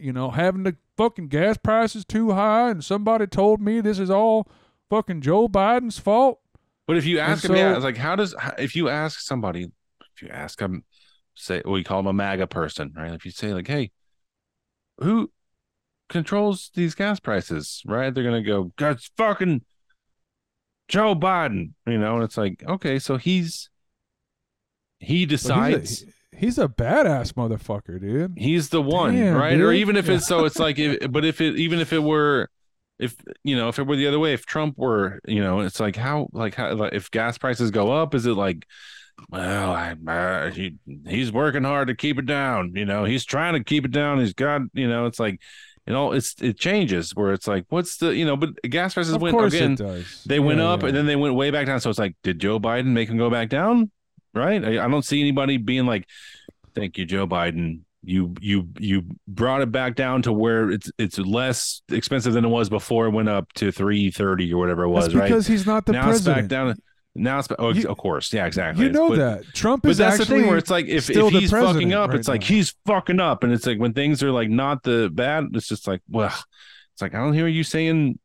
Speaker 1: you know having the fucking gas prices too high and somebody told me this is all fucking Joe Biden's fault
Speaker 2: But if you
Speaker 1: And
Speaker 2: ask him, yeah,
Speaker 1: so-
Speaker 2: it's like, how does, if you ask somebody, if you ask them, say, we call them a MAGA person, right? If you say, like, hey, who controls these gas prices, right? They're going to go, God's fucking Joe Biden, you know? And it's like, okay, so he's, he
Speaker 1: But he's a-
Speaker 2: decides.
Speaker 1: He's a badass motherfucker dude
Speaker 2: He's the one,
Speaker 1: Damn,
Speaker 2: right? Or even if it's so, it's like, if, but if it, even if it were, if you know, if it were the other way, if Trump were, you know, it's like how, like how, like, if gas prices go up, is it like, well, I, uh, he he's working hard to keep it down. You know, he's trying to keep it down. He's got, you know, it's like, you know, it's it changes where it's like, what's the, you know, but gas prices
Speaker 1: of
Speaker 2: went again.
Speaker 1: it does
Speaker 2: They went up
Speaker 1: yeah.
Speaker 2: and then they went way back down. So it's like, did Joe Biden make him go back down? Right? I, I don't see anybody being like, "Thank you, Joe Biden. You you you brought it back down to where it's it's less expensive than it was before it went up to three thirty or whatever it was."
Speaker 1: That's
Speaker 2: right?
Speaker 1: because he's not the
Speaker 2: now
Speaker 1: president
Speaker 2: it's back down. Now it's oh,
Speaker 1: You-
Speaker 2: of course, yeah, exactly.
Speaker 1: you know
Speaker 2: But-
Speaker 1: that Trump
Speaker 2: but
Speaker 1: is
Speaker 2: that's the thing where it's like if, if he's fucking up,
Speaker 1: right
Speaker 2: it's like he's fucking up, and it's like when things are like not the bad, it's just like well, it's like I don't hear you saying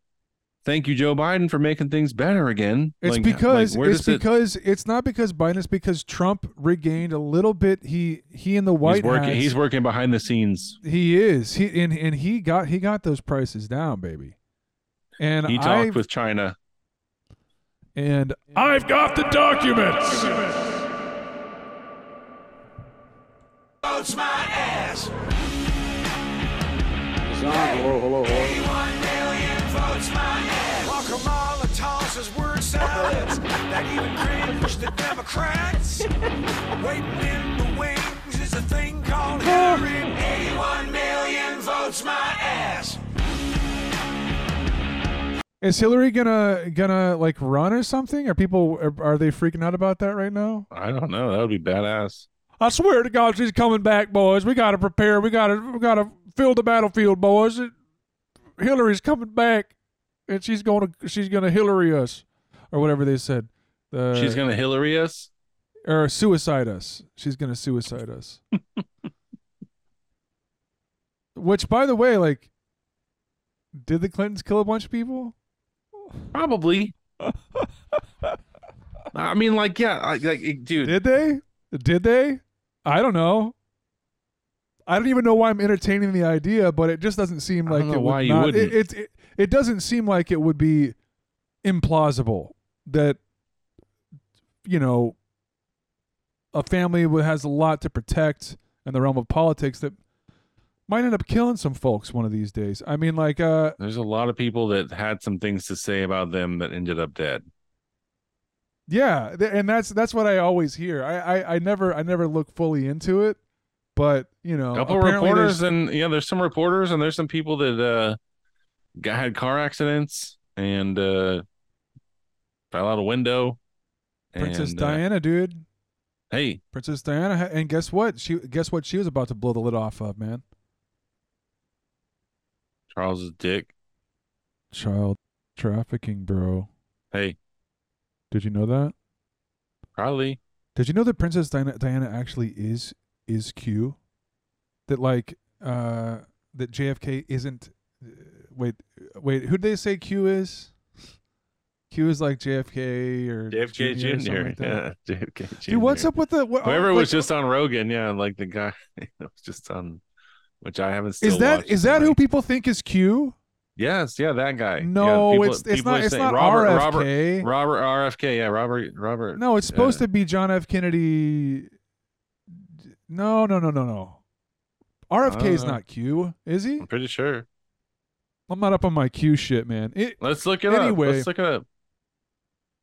Speaker 2: thank you, Joe Biden, for making things better again.
Speaker 1: It's
Speaker 2: Like-
Speaker 1: because
Speaker 2: like,
Speaker 1: it's
Speaker 2: does it-
Speaker 1: because it's not because Biden. It's because Trump regained a little bit. He he in the
Speaker 2: he's
Speaker 1: White
Speaker 2: working.
Speaker 1: House.
Speaker 2: He's working behind the scenes.
Speaker 1: He is. He and and he got he got those prices down, baby. And
Speaker 2: He talked
Speaker 1: I've-
Speaker 2: with China.
Speaker 1: and I've got the documents.
Speaker 5: Votes my ass.
Speaker 7: Hello, hello, hello.
Speaker 5: 81 million my ass. While Kamala tosses word salads that even cringe the Democrats. Waiting in the wings is a thing called Hillary. 81 million votes my ass.
Speaker 1: Is Hillary gonna gonna like run or something? Are people are, are they freaking out about that right now?
Speaker 2: I don't know. That would be badass.
Speaker 1: I swear to God, she's coming back, boys. We gotta prepare. We gotta we gotta fill the battlefield, boys. Hillary's coming back, and she's gonna she's gonna Hillary us, or whatever they said. The,
Speaker 2: She's gonna Hillary us.
Speaker 1: or suicide us. She's gonna suicide us. Which, by the way, like, did the Clintons kill a bunch of people?
Speaker 2: Probably. I mean, like, yeah, like, like, dude.
Speaker 1: Did they? Did they? I don't know. I don't even know why I'm entertaining the idea, but it just doesn't seem like it would
Speaker 2: why you
Speaker 1: not-
Speaker 2: wouldn't.
Speaker 1: It, it, it it doesn't seem like it would be implausible that you know a family has a lot to protect in the realm of politics that might end up killing some folks one of these days. I mean, like, uh,
Speaker 2: There's a lot of people that had some things to say about them that ended up dead.
Speaker 1: yeah, th- and that's that's what I always hear. I I, I never I never look fully into it, but you know,
Speaker 2: A couple reporters and yeah, there's some reporters and there's some people that uh got had car accidents and uh fell out a window.
Speaker 1: Princess
Speaker 2: and, uh,
Speaker 1: Diana, dude.
Speaker 2: hey,
Speaker 1: Princess Diana, and guess what? She guess what she was about to blow the lid off of, man.
Speaker 2: Charles's dick.
Speaker 1: Child trafficking, bro.
Speaker 2: Hey,
Speaker 1: Did you know that?
Speaker 2: probably.
Speaker 1: Did you know that Princess Diana, Diana actually is is Q? That like uh that JFK isn't. Wait, wait. Who would they say Q is? Q is like JFK or
Speaker 2: JFK
Speaker 1: Jr. or
Speaker 2: Jr.
Speaker 1: something like
Speaker 2: yeah, JFK Jr.
Speaker 1: Dude, what's up with the what,
Speaker 2: Whoever
Speaker 1: like,
Speaker 2: was just on Rogan, yeah, like the guy that was just on, which I haven't. Still
Speaker 1: Is that is that
Speaker 2: like-
Speaker 1: who people think is Q?
Speaker 2: Yes, yeah, that guy. Yeah,
Speaker 1: No,
Speaker 2: people-
Speaker 1: it's it's not it's not
Speaker 2: Robert,
Speaker 1: RFK.
Speaker 2: Robert, Robert RFK, yeah, Robert, Robert.
Speaker 1: No, it's supposed
Speaker 2: uh,
Speaker 1: to be John F. Kennedy. No, no, no, no, no. RFK is
Speaker 2: Uh,
Speaker 1: not Q, is he?
Speaker 2: I'm pretty sure.
Speaker 1: I'm not up on my Q shit, man. It,
Speaker 2: Let's look it
Speaker 1: Anyway.
Speaker 2: up. Let's look it up.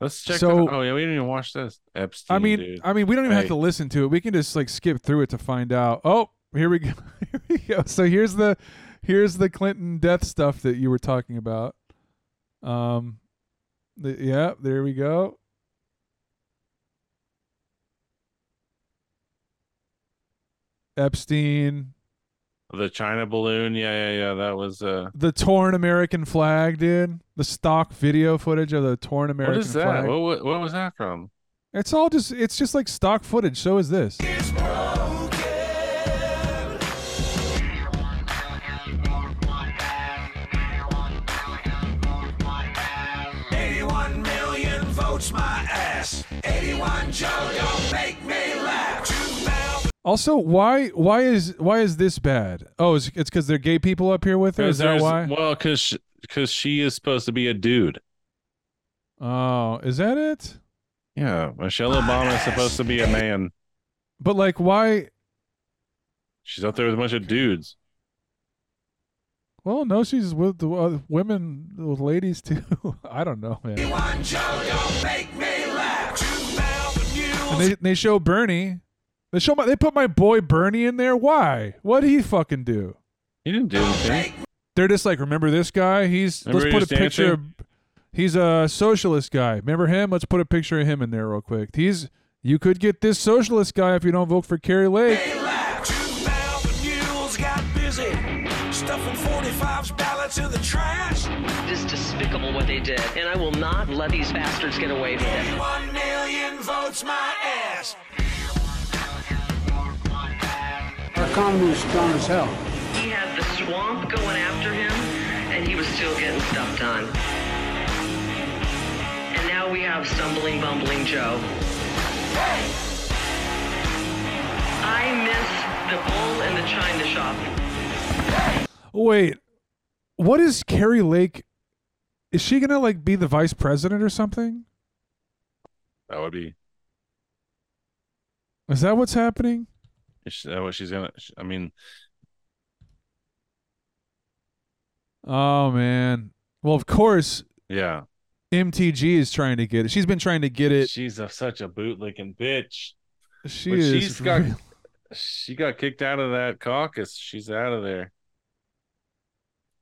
Speaker 2: Let's check.
Speaker 1: So-.
Speaker 2: Oh yeah, we didn't even watch this. Epstein.
Speaker 1: I mean,
Speaker 2: dude.
Speaker 1: I mean, we don't even have to listen to it. We can just like skip through it to find out. Oh, here we go. here we go. So here's the here's the Clinton death stuff that you were talking about. Um, the, yeah, there we go. Epstein,
Speaker 2: the China balloon. Yeah, yeah, yeah. That was. uh
Speaker 1: the torn American flag, dude. The stock video footage of the torn American flag.
Speaker 2: What is that?
Speaker 1: flag.
Speaker 2: What, what what was that from?
Speaker 1: It's all just it's just like stock footage. So is this.
Speaker 5: Eighty-one million votes my ass. Eighty-one Joe don't make me laugh. Two thousand.
Speaker 1: Also, why why is why is this bad? Oh, it's it's because they're gay people up here with her. Is that why?
Speaker 2: Well, because because she is supposed to be a dude.
Speaker 1: Oh, is that it?
Speaker 2: Yeah, Michelle Obama is supposed to be a man.
Speaker 1: But like, why?
Speaker 2: She's out there with a bunch of dudes.
Speaker 1: Well, no, she's with the uh, women, with ladies too. I don't know, man.
Speaker 5: Eighty-one Joe don't make me laugh. Two thousand
Speaker 1: And they they show Bernie. They show my they put my boy Bernie in there. Why? What did he fucking do?
Speaker 2: He didn't do anything.
Speaker 1: They're just like, remember this guy? He's
Speaker 2: Remember
Speaker 1: let's
Speaker 2: he
Speaker 1: put a
Speaker 2: was
Speaker 1: picture. Of,
Speaker 2: dancing?
Speaker 1: he's a socialist guy. Remember him? Let's put a picture of him in there real quick. He's you could get this socialist guy if you don't vote for Kari Lake.
Speaker 5: Two thousand mules got busy stuffing 45's ballots the trash.
Speaker 4: It is despicable what they did, and I will not let these bastards get away with it.
Speaker 5: One million votes my ass.
Speaker 7: Our economy is strong as hell.
Speaker 4: He had the swamp going after him, and he was still getting stuff done. And now we have stumbling, bumbling Joe. I miss the bull in the china shop.
Speaker 1: Wait, what is Kari Lake? Is she gonna like be the vice president or something?
Speaker 2: That would be.
Speaker 1: Is that what's happening?
Speaker 2: Is that uh, what she's gonna? I mean,
Speaker 1: Oh man. Well, of course,
Speaker 2: yeah.
Speaker 1: MTG is trying to get it. She's been trying to get it.
Speaker 2: She's a, such a bootlicking bitch.
Speaker 1: She
Speaker 2: But
Speaker 1: is.
Speaker 2: she's got
Speaker 1: real-
Speaker 2: she got kicked out of that caucus. She's out of there.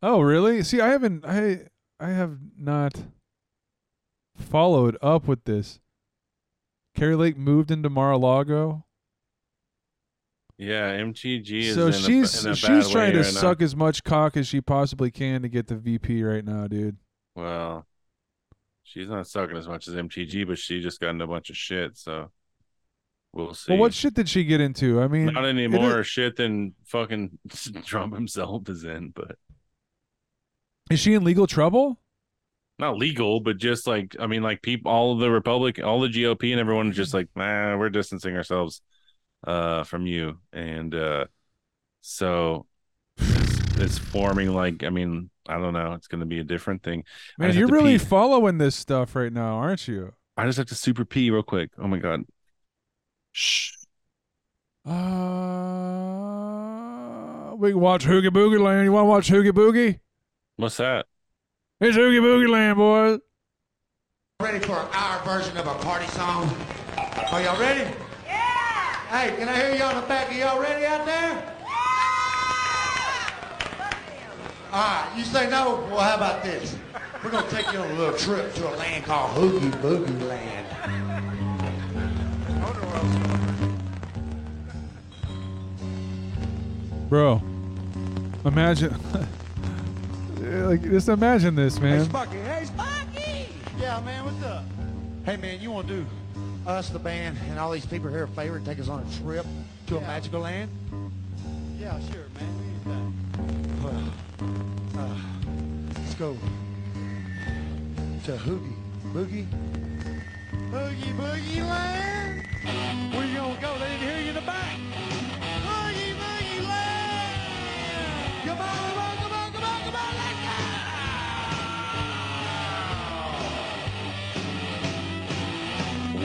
Speaker 1: Oh, really? See, I haven't. I I have not followed up with this. Kari Lake moved into Mar-a-Lago,
Speaker 2: Yeah, MTG is
Speaker 1: so
Speaker 2: in
Speaker 1: she's
Speaker 2: a, in a
Speaker 1: she's
Speaker 2: bad
Speaker 1: trying
Speaker 2: way
Speaker 1: to
Speaker 2: right now.
Speaker 1: suck as much cock as she possibly can to get the VP right now, dude.
Speaker 2: Well, she's not sucking as much as MTG, but she just got into a bunch of shit. So we'll see.
Speaker 1: Well, what shit did she get into? I mean,
Speaker 2: not any
Speaker 1: is-
Speaker 2: more shit than fucking Trump himself is in, but
Speaker 1: Is she in legal trouble?
Speaker 2: not legal, but just like I mean, like people, all of the Republic, all the GOP, and everyone is just like, nah, we're distancing ourselves uh from you, and uh so it's, it's forming like I mean, I don't know, it's going to be a different thing. I
Speaker 1: Man, you're really
Speaker 2: pee.
Speaker 1: following this stuff right now, aren't you?
Speaker 2: I just have to super pee real quick. Oh my god. Shh.
Speaker 1: Uh, we can watch Hoogie Boogie Land. You want to watch Hoogie Boogie?
Speaker 2: What's that?
Speaker 1: It's Hoogie Boogie Land, boys.
Speaker 11: Ready for our version of a party song? Are y'all ready? Yeah! Hey, can I hear you on the back? Are y'all ready out there? All right, you say no? Well, how about this? We're gonna take you on a little trip to a land called Hoogie Boogie Land.
Speaker 1: Bro, imagine. like, just imagine this, man.
Speaker 11: Hey,
Speaker 1: man.
Speaker 11: Sparky. Hey, Sparky! Yeah, man, what's up? Hey, man, you want to do us, the band, and all these people here a favor and take us on a trip to a magical land? Yeah, sure, man. Well, uh, let's go to Hoogie Boogie. Hoogie Boogie Land? Where you gonna go? They didn't hear you in the back.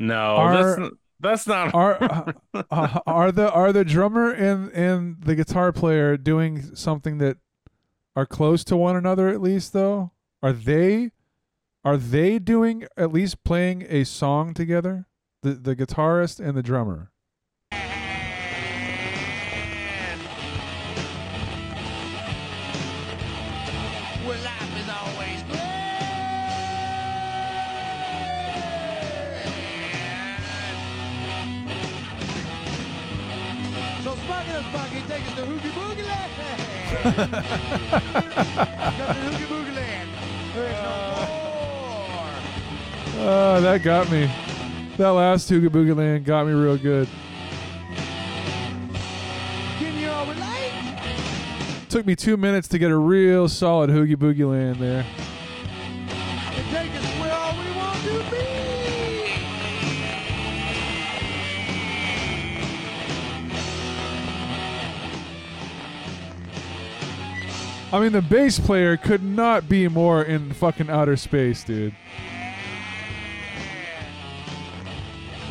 Speaker 2: No,
Speaker 1: Are-
Speaker 2: that's n- that's not.
Speaker 1: are uh, uh, are the are the drummer and and the guitar player doing something that are close to one another at least though? Are they are they doing at least playing a song together? The the guitarist and the drummer.
Speaker 11: Where life To Hoogie Boogie Land. Come to Hoogie Boogie Land. There's no more.
Speaker 1: Oh, ah, that got me. That last Hoogie Boogie Land got me real good. Took me two minutes to get a real solid Hoogie Boogie Land there. I mean, the bass player could not be more in fucking outer space, dude.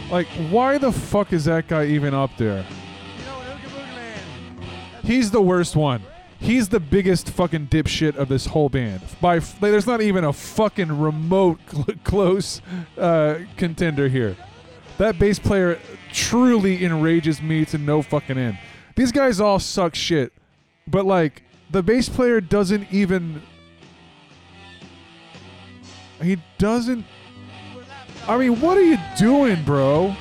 Speaker 1: Like, why the fuck is that guy even up there? He's the worst one. He's the biggest fucking dipshit of this whole band. By f- there's not even a fucking remote cl- close uh, contender here. That bass player truly enrages me to no fucking end. These guys all suck shit, but like the bass player doesn't even. He doesn't. I mean, what are you doing, bro?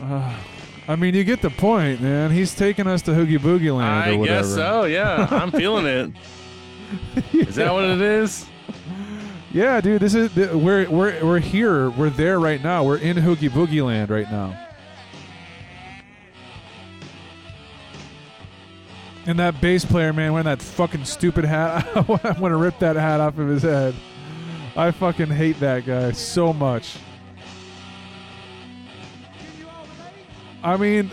Speaker 1: Uh, I mean, you get the point, man. He's taking us to Hoogie Boogie Land
Speaker 2: I
Speaker 1: or whatever.
Speaker 2: guess so. Yeah, I'm feeling it. Is that what it is?
Speaker 1: Yeah, dude. This is th- we're we're we're here. We're there right now. We're in Hoogie Boogie Land right now. And that bass player, man, wearing that fucking stupid hat. I want to rip that hat off of his head. I fucking hate that guy so much. I mean,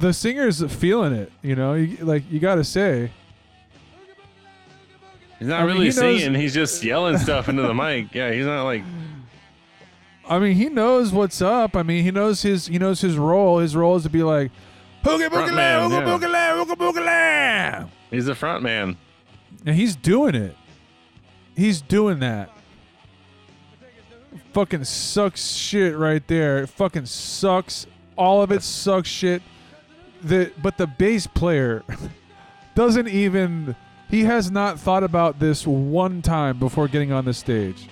Speaker 1: the singer's feeling it. You know, you, like you got to say.
Speaker 2: He's not
Speaker 1: I mean,
Speaker 2: really
Speaker 1: he knows-
Speaker 2: singing. He's just yelling stuff into the mic. Yeah, he's not like.
Speaker 1: I mean, he knows what's up. I mean, he knows his he knows his role. His role is to be like, Hoogie Boogie
Speaker 2: Front
Speaker 1: Land,
Speaker 2: man,
Speaker 1: Hoogie
Speaker 2: yeah.
Speaker 1: Boogie Land, Boogie Land.
Speaker 2: He's the front man.
Speaker 1: And he's doing it. He's doing that. Fucking sucks shit right there. It fucking sucks. All of it sucks shit. The but the bass player doesn't even he has not thought about this one time before getting on the stage.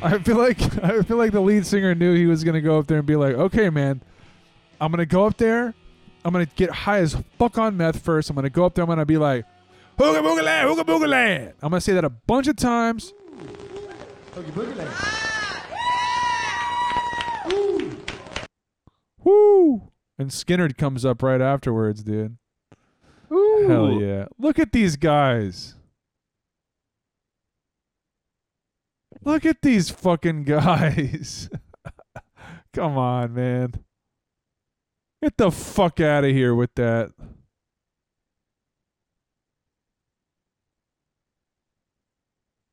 Speaker 1: I feel like I feel like the lead singer knew he was gonna go up there and be like, "Okay, man, I'm gonna go up there. I'm gonna get high as fuck on meth first. I'm gonna go up there. I'm gonna be like, hooga booga land, hooga booga land. I'm gonna say that a bunch of times. Woo! And Skinner comes up right afterwards, dude. Hell yeah! Look at these guys. Look at these fucking guys. Come on, man. Get the fuck out of here with that.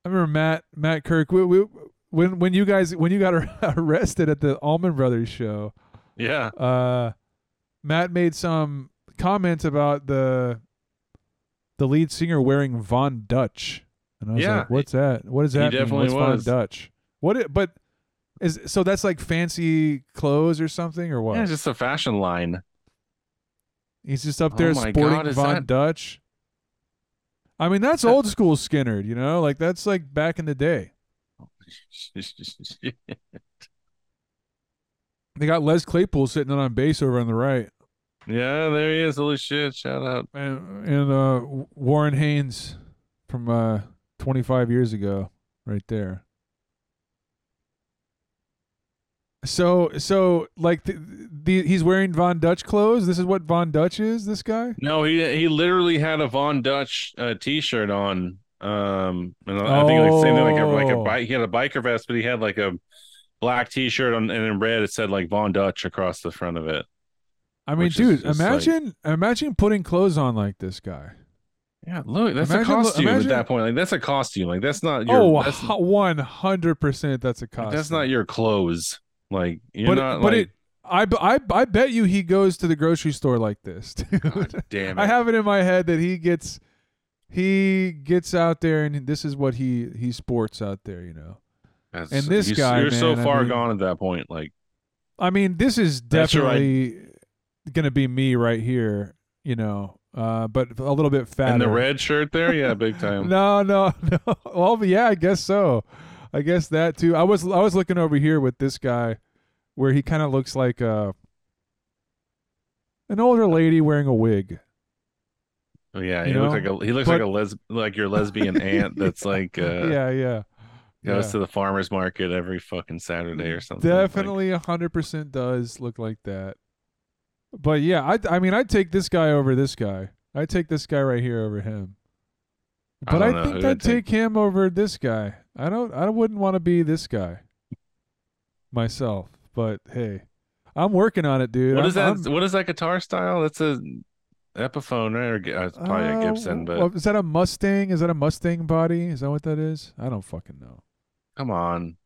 Speaker 1: I remember Matt Matt Kirk we, we, when when you guys when you got arrested at the Allman Brothers show.
Speaker 2: Yeah.
Speaker 1: Uh, Matt made some comments about the the lead singer wearing Von Dutch, and I was
Speaker 2: Yeah.
Speaker 1: like, "What's that? What does
Speaker 2: He
Speaker 1: mean?
Speaker 2: definitely
Speaker 1: What's Von. Dutch? What? It, but is so that's like fancy clothes or something or what?
Speaker 2: Yeah, it's just a fashion line.
Speaker 1: He's just up
Speaker 2: Oh
Speaker 1: there
Speaker 2: my
Speaker 1: sporting
Speaker 2: God,
Speaker 1: Von
Speaker 2: that-
Speaker 1: Dutch. I mean, that's old school Skinner, you know, like that's like back in the day. They got Les Claypool sitting on bass over on the right,
Speaker 2: yeah, there he is. Holy shit! Shout out.
Speaker 1: and and uh, Warren Haynes from uh, 25 years ago, right there. So so like the, the he's wearing Von Dutch clothes. This is what Von Dutch is. This guy.
Speaker 2: No, he he literally had a Von Dutch uh, T-shirt on. Um, and I think like same thing like a like a
Speaker 1: Oh.
Speaker 2: bike. He had a biker vest, but he had like a black T-shirt on, and in red it said like Von Dutch across the front of it.
Speaker 1: I mean, dude,
Speaker 2: just like-
Speaker 1: imagine imagine putting clothes on like this guy.
Speaker 2: Yeah, look, that's
Speaker 1: Imagine-
Speaker 2: a costume
Speaker 1: imagine-
Speaker 2: at that point. Like that's a costume. Like that's not your.
Speaker 1: oh, one hundred percent. That's a costume.
Speaker 2: that's not your clothes. Like you're
Speaker 1: but
Speaker 2: not
Speaker 1: but
Speaker 2: like.
Speaker 1: it. I bet you he goes to the grocery store like this, dude.
Speaker 2: Damn it!
Speaker 1: I have it in my head that he gets he gets out there and this is what he he sports out there, you know.
Speaker 2: That's-
Speaker 1: and this
Speaker 2: you-
Speaker 1: guy,
Speaker 2: you're so
Speaker 1: man, I
Speaker 2: far
Speaker 1: mean-
Speaker 2: gone at that point. Like
Speaker 1: I mean, this is definitely gonna be me right here, you know. Uh, but a little bit fatter.
Speaker 2: in the red shirt there, yeah, big time.
Speaker 1: No, no, no. Well, but yeah, I guess so. I guess that too. I was I was looking over here with this guy, where he kind of looks like uh, an older lady wearing a wig.
Speaker 2: Oh, yeah,
Speaker 1: You
Speaker 2: he looks
Speaker 1: know?
Speaker 2: like a he looks
Speaker 1: But-
Speaker 2: like a les like your lesbian aunt that's like uh,
Speaker 1: yeah, yeah.
Speaker 2: goes
Speaker 1: yeah.
Speaker 2: to the farmers market every fucking Saturday or something.
Speaker 1: Definitely a hundred percent does look like that. But yeah, I I mean I'd take this guy over this guy. I'd take this guy right here over him. But
Speaker 2: don't
Speaker 1: I, think I'd
Speaker 2: I'd take.
Speaker 1: take him over this guy. I don't I wouldn't want to be this guy myself. But hey, I'm working on it, dude.
Speaker 2: what
Speaker 1: I'm-
Speaker 2: is that?
Speaker 1: I'm-
Speaker 2: what is that guitar style? That's a Epiphone, right? Or uh, it's probably a
Speaker 1: Uh,
Speaker 2: Gibson, but
Speaker 1: well, is that a Mustang? Is that a Mustang body? Is that what that is? I don't fucking know.
Speaker 2: come on.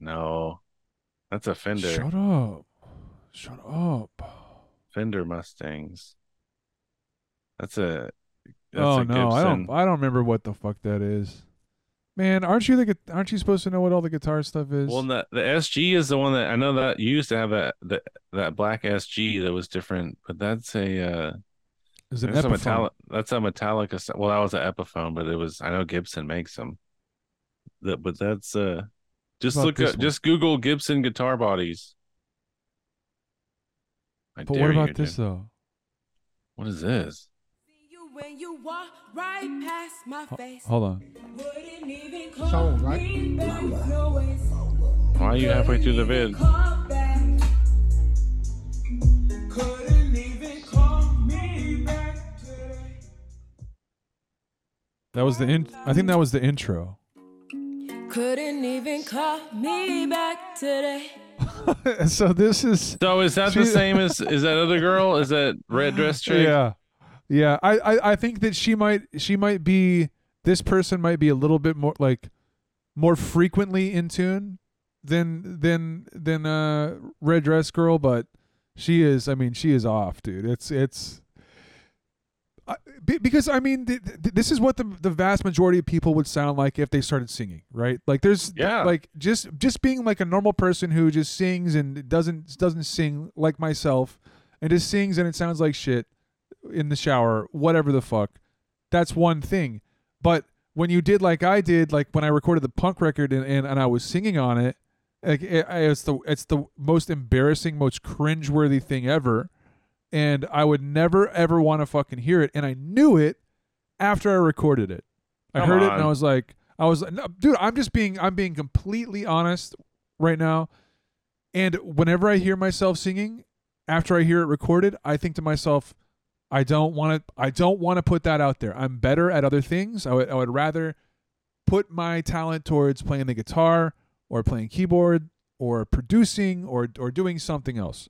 Speaker 2: No, that's a Fender.
Speaker 1: Shut up. Shut up.
Speaker 2: Fender Mustangs. That's a. That's
Speaker 1: oh
Speaker 2: a
Speaker 1: no, I don't. I don't remember what the fuck that is. Man, aren't you the? Aren't you supposed to know what all the guitar stuff is?
Speaker 2: Well, the the SG is the one that I know that you used to have that that that black SG that was different, but that's a uh
Speaker 1: Is it
Speaker 2: that's a
Speaker 1: Epiphone?
Speaker 2: metallic that's a Metallica. Well, that was an Epiphone, but it was I know Gibson makes them. That but that's uh just look at just Google Gibson guitar bodies. I
Speaker 1: But what
Speaker 2: you,
Speaker 1: about this
Speaker 2: dude.
Speaker 1: though?
Speaker 2: What is this?
Speaker 12: When you walk right past my face,
Speaker 1: Hold on.
Speaker 12: wouldn't even
Speaker 11: Soul,
Speaker 12: call
Speaker 11: right?
Speaker 12: back, no ways.
Speaker 2: Why are you halfway through the vid?
Speaker 12: Call back. Couldn't even call me back today.
Speaker 1: That was the in. I think that was the intro.
Speaker 12: Couldn't even call me back today.
Speaker 1: so this is.
Speaker 2: So is that the same as is that other girl? Is that red dress chick?
Speaker 1: Yeah, yeah. I, I I think that she might she might be this person might be a little bit more like more frequently in tune than than than uh red dress girl, but she is. I mean, she is off, dude. It's it's. Be- because I mean, th- th- this is what the the vast majority of people would sound like if they started singing, right? Like, there's
Speaker 2: Yeah.
Speaker 1: like just just being like a normal person who just sings and doesn't doesn't sing like myself, and just sings and it sounds like shit in the shower, whatever the fuck. That's one thing, but when you did like I did, like when I recorded the punk record and and, and I was singing on it, like it, it's the it's the most embarrassing, most cringeworthy thing ever and I would never ever want to fucking hear it. And I knew it after I recorded it. I
Speaker 2: Come
Speaker 1: heard it and. I was like, I was like, no, dude, I'm just being, I'm being completely honest right now. And whenever I hear myself singing, after I hear it recorded, I think to myself, I don't want to, I don't want to put that out there. I'm better at other things. I would, I would rather put my talent towards playing the guitar or playing keyboard or producing or or doing something else.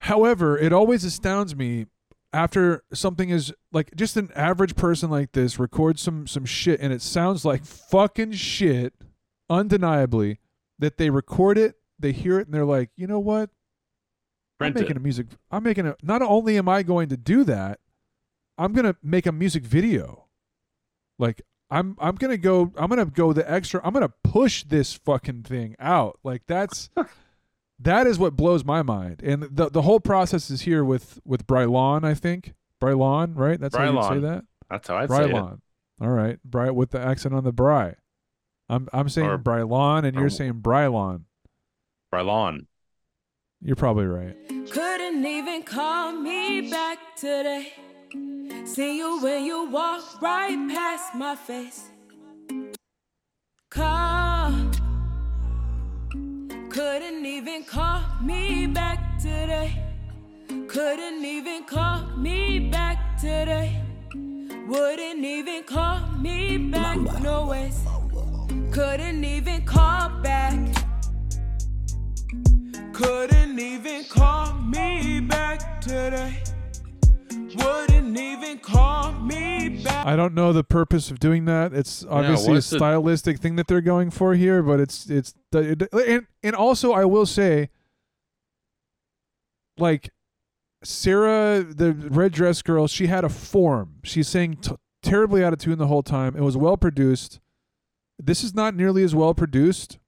Speaker 1: However, it always astounds me after something is like just an average person like this records some some shit and it sounds like fucking shit undeniably that they record it, they hear it and they're like, "You know what?
Speaker 2: Print
Speaker 1: I'm making
Speaker 2: it.
Speaker 1: a music I'm making a not only am I going to do that, I'm going to make a music video. Like I'm I'm going to go I'm going to go the extra I'm going to push this fucking thing out. Like that's that is what blows my mind. And the the whole process is here with with Brylon, I think. Brylon, right? That's how you say that.
Speaker 2: That's how I'd say it.
Speaker 1: Brylon. All right. Bry with the accent on the bry. I'm I'm saying
Speaker 2: Or-
Speaker 1: Brylon and
Speaker 2: or-
Speaker 1: you're saying Brylon.
Speaker 2: Brylon.
Speaker 1: You're probably right.
Speaker 13: Couldn't even call me back today. See you when you walk right past my face. Call. Couldn't even call me back today. Couldn't even call me back today. Wouldn't even call me back, no ways. Couldn't even call back.
Speaker 12: Couldn't even call me back today. Wouldn't even call me back.
Speaker 1: I don't know the purpose of doing that. It's obviously a
Speaker 2: what's the-
Speaker 1: stylistic thing that they're going for here, but it's it's it, and and also I will say, like Sarah, the red dress girl, she had a form. She sang t- terribly out of tune the whole time. It was well produced. This is not nearly as well produced,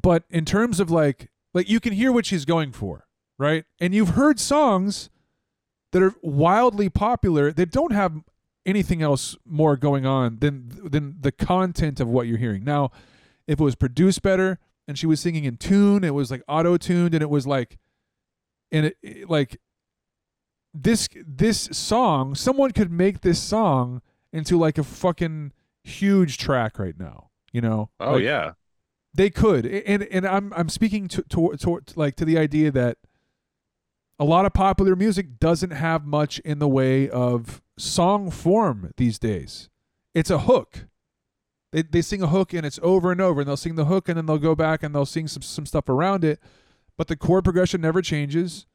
Speaker 1: but in terms of like like you can hear what she's going for, right? And you've heard songs that are wildly popular that don't have anything else more going on than than the content of what you're hearing. Now, if it was produced better and she was singing in tune, it was like auto tuned and it was like and it, it- like this this song, someone could make this song into like a fucking huge track right now, you know?
Speaker 2: Oh
Speaker 1: Like,
Speaker 2: yeah.
Speaker 1: They could, and and I'm I'm speaking to, to, to like to the idea that a lot of popular music doesn't have much in the way of song form these days. It's a hook. They they sing a hook and it's over and over, and they'll sing the hook and then they'll go back and they'll sing some some stuff around it, but the chord progression never changes,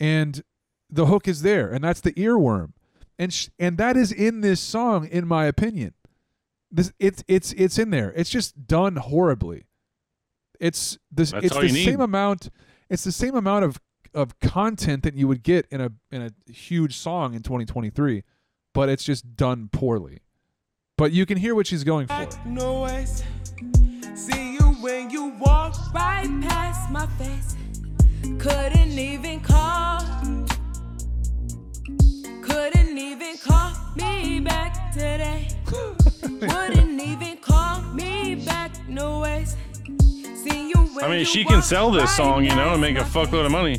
Speaker 1: and the hook is there, and that's the earworm, and sh- and that is in this song, in my opinion. This it's it's it's in there. It's just done horribly. It's this.
Speaker 2: That's
Speaker 1: it's the same amount. It's the same amount of of content that you would get in a in a huge song in 2023, but it's just done poorly. But you can hear what she's going for.
Speaker 12: No ways. See you when you walk.
Speaker 13: right past my face. Couldn't even call. Couldn't even call me back today. Wouldn't even call me back, no ways. See you
Speaker 2: I mean, she can sell this song, you know, and make a fuckload of money.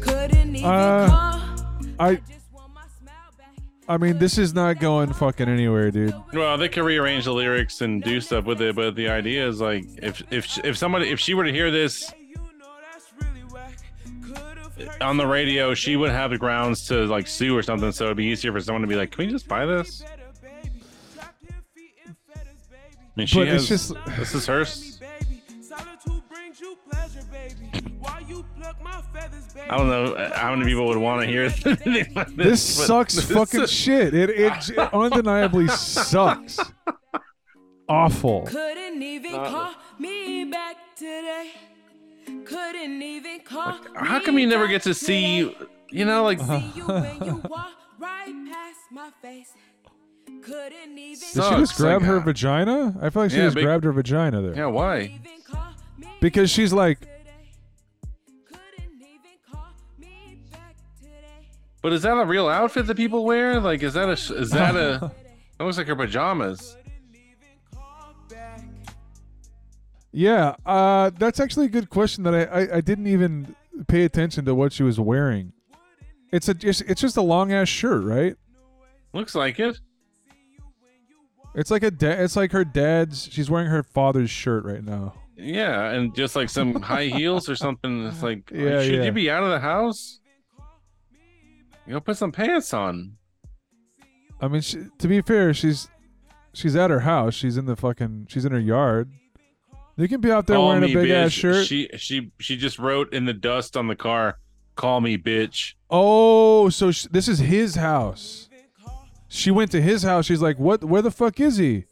Speaker 13: Couldn't even
Speaker 1: Uh,
Speaker 13: call.
Speaker 1: I. I mean, this is not going fucking anywhere, dude.
Speaker 2: Well, they could rearrange the lyrics and do stuff with it, but the idea is like, if if if somebody if she were to hear this on the radio, she would have the grounds to like sue or something. So it'd be easier for someone to be like, "Can we just buy this?" I mean, she
Speaker 1: But
Speaker 2: has.
Speaker 1: it's just-
Speaker 2: this is hers. I don't know uh, how many people would want to hear this.
Speaker 1: This sucks
Speaker 2: this
Speaker 1: fucking
Speaker 2: is-
Speaker 1: shit. It it j- undeniably sucks. Awful.
Speaker 13: Couldn't even call me back today. Couldn't even call.
Speaker 2: How come you never get to see You know, like
Speaker 13: See Couldn't even
Speaker 1: Did she
Speaker 2: Sucks,
Speaker 1: just grab
Speaker 2: like,
Speaker 1: her
Speaker 2: uh,
Speaker 1: vagina? I feel like she
Speaker 2: Yeah,
Speaker 1: just
Speaker 2: big-
Speaker 1: grabbed her vagina there.
Speaker 2: yeah, why?
Speaker 1: Because she's like,
Speaker 2: But is that a real outfit that people wear? Like, is that a is that a? That looks like her pajamas.
Speaker 1: yeah, uh, that's actually a good question that I, I, I didn't even pay attention to what she was wearing. It's a it's, it's just a long ass shirt, right?
Speaker 2: Looks like it.
Speaker 1: It's like a da- it's like her dad's. She's wearing her father's shirt right now.
Speaker 2: Yeah, and just like some high heels or something. It's like,
Speaker 1: Yeah,
Speaker 2: should
Speaker 1: yeah.
Speaker 2: you be out of the house? You know, put some pants on.
Speaker 1: I mean, she, to be fair, she's she's at her house. She's in the fucking. She's in her yard. You can be out there
Speaker 2: Call
Speaker 1: wearing
Speaker 2: me
Speaker 1: a big ass shirt.
Speaker 2: She she she just wrote in the dust on the car, "Call me bitch."
Speaker 1: Oh, so sh- this is his house. She went to his house. She's like, "What? Where the fuck is he?"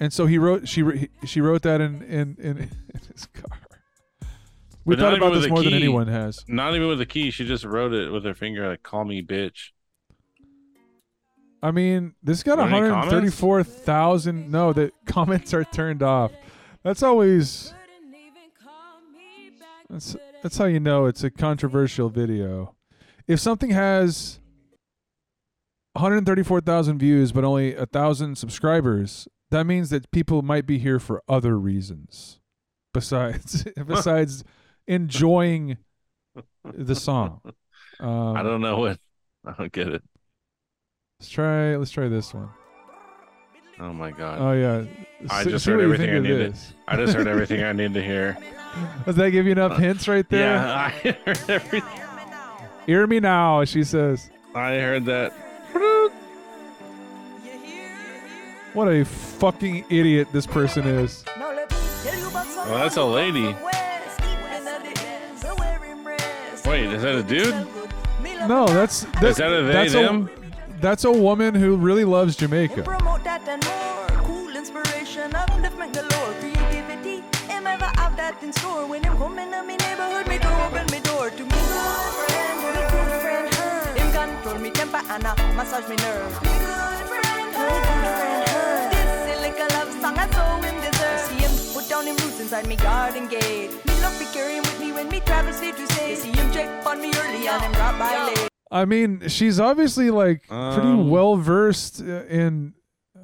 Speaker 1: And so he wrote. She she wrote that in in in, in his car. We
Speaker 2: But
Speaker 1: thought about this more than anyone has.
Speaker 2: Not even with a key. She just wrote it with her finger, like "Call me bitch."
Speaker 1: I mean, this got
Speaker 2: Are
Speaker 1: 134,000. No, the comments are turned off. That's always. That's that's how you know it's a controversial video. If something has 134,000 views but only a thousand subscribers, that means that people might be here for other reasons besides besides enjoying the song. Um,
Speaker 2: I don't know what. I don't get it.
Speaker 1: Let's try. Let's try this one.
Speaker 2: Oh my god.
Speaker 1: Oh yeah.
Speaker 2: I just heard everything I needed.
Speaker 1: this.
Speaker 2: I just heard everything I need to hear.
Speaker 1: Does that give you enough hints right there?
Speaker 2: Yeah, I heard everything.
Speaker 1: Hear me now, she says.
Speaker 2: I heard that.
Speaker 1: What a fucking idiot this person is.
Speaker 2: Well, that's a lady. Wait, is that a dude?
Speaker 1: No, that's that,
Speaker 2: Is that a they,
Speaker 1: that's
Speaker 2: them?
Speaker 1: A, that's a woman who really loves Jamaica.
Speaker 14: Promote that and more. Cool inspiration, upliftment galore. Creativity, am ever have that in store. When I'm coming to me neighborhood, me door open me door to me good friend, me good friend. Her. Him control me temper and a massage me nerve. So him deserve. See him put down him roots inside me garden gate. Me love to carry him with me when me travel state to state. See him check on me early and him drop by late.
Speaker 1: I mean, she's obviously like pretty
Speaker 2: Um,
Speaker 1: well versed in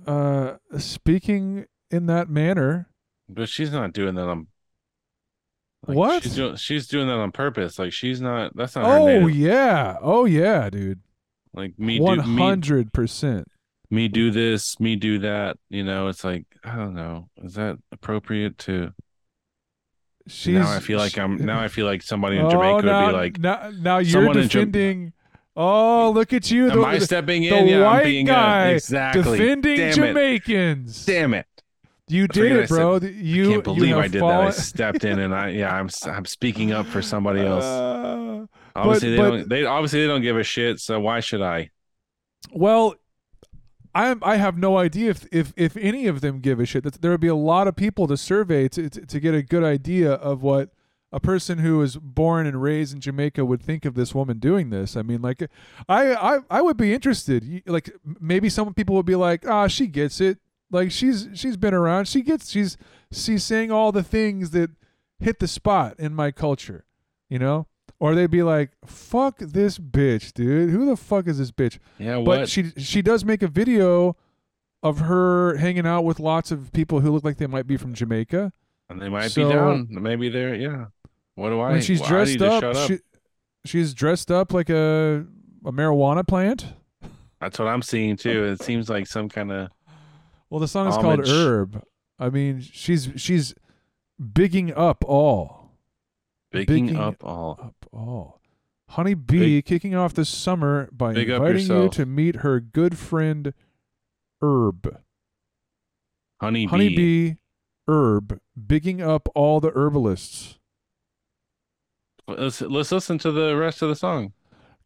Speaker 1: uh speaking in that manner.
Speaker 2: But she's not doing that on. like,
Speaker 1: What?
Speaker 2: She's doing, she's doing that on purpose. Like she's not. That's not her
Speaker 1: Oh yeah. Oh yeah, dude.
Speaker 2: Like me
Speaker 1: One
Speaker 2: do me,
Speaker 1: hundred percent.
Speaker 2: Me do this, me do that. You know, it's like I don't know. Is that appropriate to?
Speaker 1: She's
Speaker 2: now I feel like I'm. Now I feel like somebody in
Speaker 1: Oh,
Speaker 2: Jamaica would be like,
Speaker 1: now, now you're defending. oh, look at you!
Speaker 2: Am
Speaker 1: the,
Speaker 2: I stepping
Speaker 1: the
Speaker 2: in? Yeah, I'm
Speaker 1: white
Speaker 2: being a-
Speaker 1: guy
Speaker 2: exactly.
Speaker 1: defending
Speaker 2: Damn it.
Speaker 1: Jamaicans.
Speaker 2: "Damn it!"
Speaker 1: You did it, bro.
Speaker 2: said-
Speaker 1: you
Speaker 2: I can't believe
Speaker 1: you
Speaker 2: I did that. I stepped in and I yeah, I'm I'm speaking up for somebody else.
Speaker 1: Uh,
Speaker 2: obviously they
Speaker 1: but-
Speaker 2: don't they obviously they don't give a shit, so why should I?
Speaker 1: Well, I I have no idea if if if any of them give a shit. There would be a lot of people to survey to, to to get a good idea of what a person who was born and raised in Jamaica would think of this woman doing this. I mean, like, I I I would be interested. Like, maybe some people would be like, ah, she gets it. Like, she's she's been around. She gets. She's she's saying all the things that hit the spot in my culture. You know. Or they'd be like, "Fuck this bitch, dude. Who the fuck is this bitch?"
Speaker 2: Yeah,
Speaker 1: But she she does make a video of her hanging out with lots of people who look like they might be from Jamaica.
Speaker 2: And they might
Speaker 1: So-
Speaker 2: be down. Maybe they're yeah. What do I?
Speaker 1: When she's
Speaker 2: well,
Speaker 1: dressed up,
Speaker 2: up.
Speaker 1: She, she's dressed up like a a marijuana plant.
Speaker 2: That's what I'm seeing too. It seems like some kind of
Speaker 1: Well, the song is called Herb. I mean, she's she's bigging up all,
Speaker 2: Bigging
Speaker 1: Bigging
Speaker 2: up all.
Speaker 1: up all. Honey Bee kicking off the summer by
Speaker 2: Big up
Speaker 1: inviting you
Speaker 2: yourself.
Speaker 1: to meet her good friend Herb.
Speaker 2: Honey,
Speaker 1: Honey
Speaker 2: bee.
Speaker 1: Bee, Herb, bigging up all the herbalists.
Speaker 2: Let's let's listen to the rest of the song.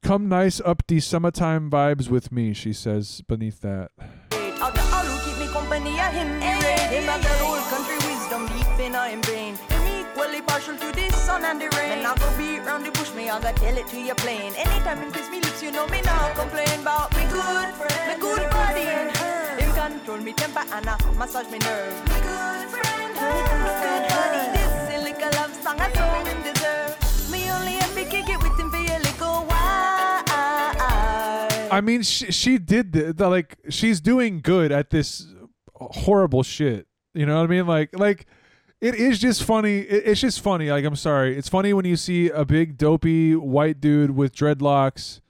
Speaker 1: Come nice up the summertime vibes with me, she says beneath that.
Speaker 14: Out the all who keep me company, I him the rain. Him have that old country wisdom deep in him brain. Hear me partial to the sun and the rain. Me not go beat round the bush, me I gotta tell it to you plain. Anytime him kiss me lips, you know me not complain about me good friend, me good body and her. Him control me temper and uh, massage me nerve. Me good friend, her. Honey, this is like a love song I so him deserve. Me only ever kick it with him for your little while.
Speaker 1: I mean, she she did the, the like she's doing good at this horrible shit. You know what I mean? Like like it is just funny. It's just funny. Like I'm sorry, it's funny when you see a big dopey white dude with dreadlocks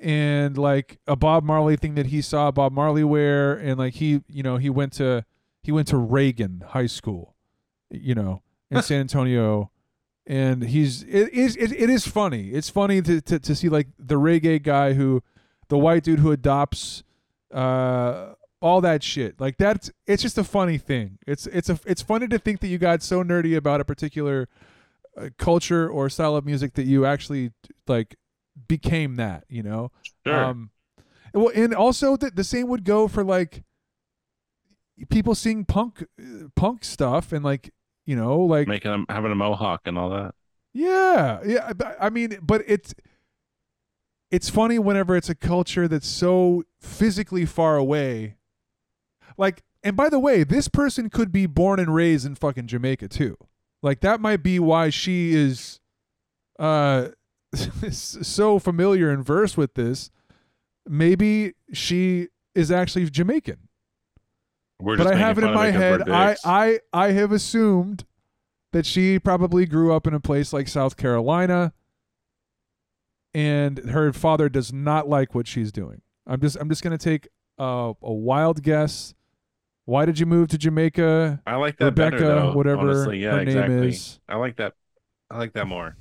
Speaker 1: and like a Bob Marley thing that he saw Bob Marley wear, and like he you know he went to he went to Reagan High School, you know, in San Antonio. And he's it is it, it is funny. It's funny to, to to see like the reggae guy who the white dude who adopts uh all that shit like that's it's just a funny thing it's it's a it's funny to think that you got so nerdy about a particular uh, culture or style of music that you actually like became that you know
Speaker 2: Sure.
Speaker 1: um well and also the, the same would go for like people seeing punk uh, punk stuff and like you know like
Speaker 2: Making him having a mohawk and all that.
Speaker 1: yeah, yeah. I mean, but it's it's funny whenever it's a culture that's so physically far away. Like, and by the way, this person could be born and raised in fucking Jamaica too. Like that might be why she is uh so familiar and versed with this. Maybe she is actually Jamaican
Speaker 2: We're
Speaker 1: but I have it in my
Speaker 2: of it 'cause
Speaker 1: head. I. I I have assumed that she probably grew up in a place like South Carolina, and her father does not like what she's doing. I'm just I'm just gonna take a, a wild guess. Why did you move to Jamaica?
Speaker 2: I like that
Speaker 1: Rebecca,
Speaker 2: better though.
Speaker 1: whatever
Speaker 2: honestly. yeah,
Speaker 1: her
Speaker 2: exactly.
Speaker 1: name is.
Speaker 2: I like that. I like that more.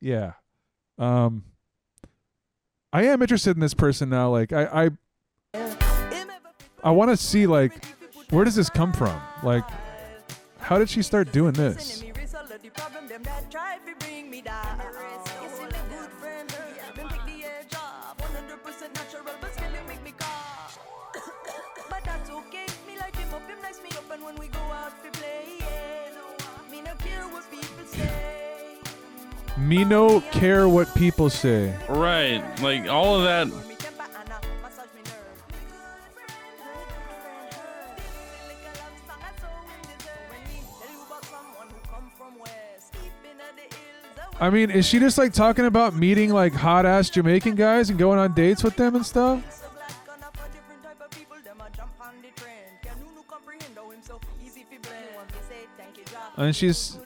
Speaker 1: Yeah. Um. I am interested in this person now. Like I I I want to see like where does this come from? Like how did she start doing this?
Speaker 14: Me no care what people say.
Speaker 2: Right. Like all of that.
Speaker 1: I mean, is she just like talking about meeting like hot ass Jamaican guys and going on dates with them and stuff? And she's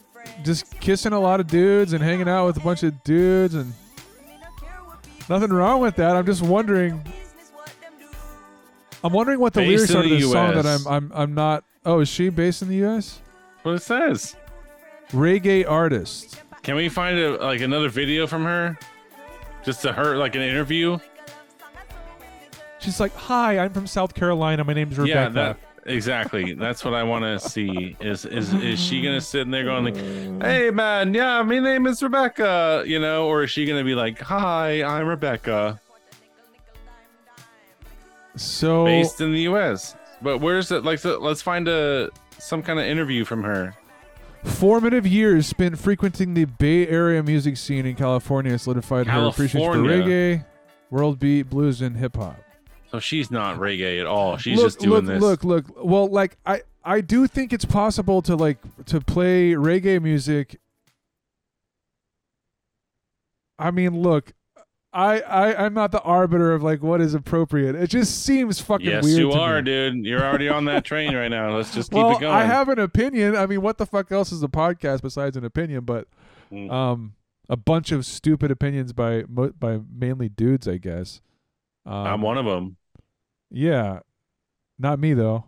Speaker 1: just kissing a lot of dudes and hanging out with a bunch of dudes and nothing wrong with that. I'm just wondering. I'm wondering what the
Speaker 2: Based
Speaker 1: lyrics are to this song that I'm I'm I'm not. Oh, is she based in the U.S.?
Speaker 2: What it says.
Speaker 1: Reggae artist.
Speaker 2: Can we find a like another video from her? Just to her, like an interview.
Speaker 1: She's like, "Hi, I'm from South Carolina. My name's Rebecca."
Speaker 2: Yeah, that exactly. That's what I want to see. Is is is she gonna sit in there going like, "Hey man, yeah, my name is Rebecca," you know, or is she gonna be like, "Hi, I'm Rebecca,"
Speaker 1: so
Speaker 2: based in the U.S. But where's it? Like, so let's find a some kind of interview from her.
Speaker 1: Formative years spent frequenting the Bay Area music scene in California solidified her appreciation for reggae, world beat, blues, and hip hop.
Speaker 2: So she's not reggae at all. She's
Speaker 1: look,
Speaker 2: just doing
Speaker 1: look,
Speaker 2: this.
Speaker 1: Look, look. Well, like I, I do think it's possible to like to play reggae music. I mean, look, I, I, I'm not the arbiter of like what is appropriate. It just seems fucking
Speaker 2: Yes,
Speaker 1: weird.
Speaker 2: you
Speaker 1: to
Speaker 2: are,
Speaker 1: me.
Speaker 2: dude. You're already on that train right now. Let's just keep
Speaker 1: well,
Speaker 2: it going.
Speaker 1: I have an opinion. I mean, what the fuck else is a podcast besides an opinion? But
Speaker 2: Mm.
Speaker 1: um, a bunch of stupid opinions by by mainly dudes, I guess. Um,
Speaker 2: I'm one of them.
Speaker 1: Yeah, not me though.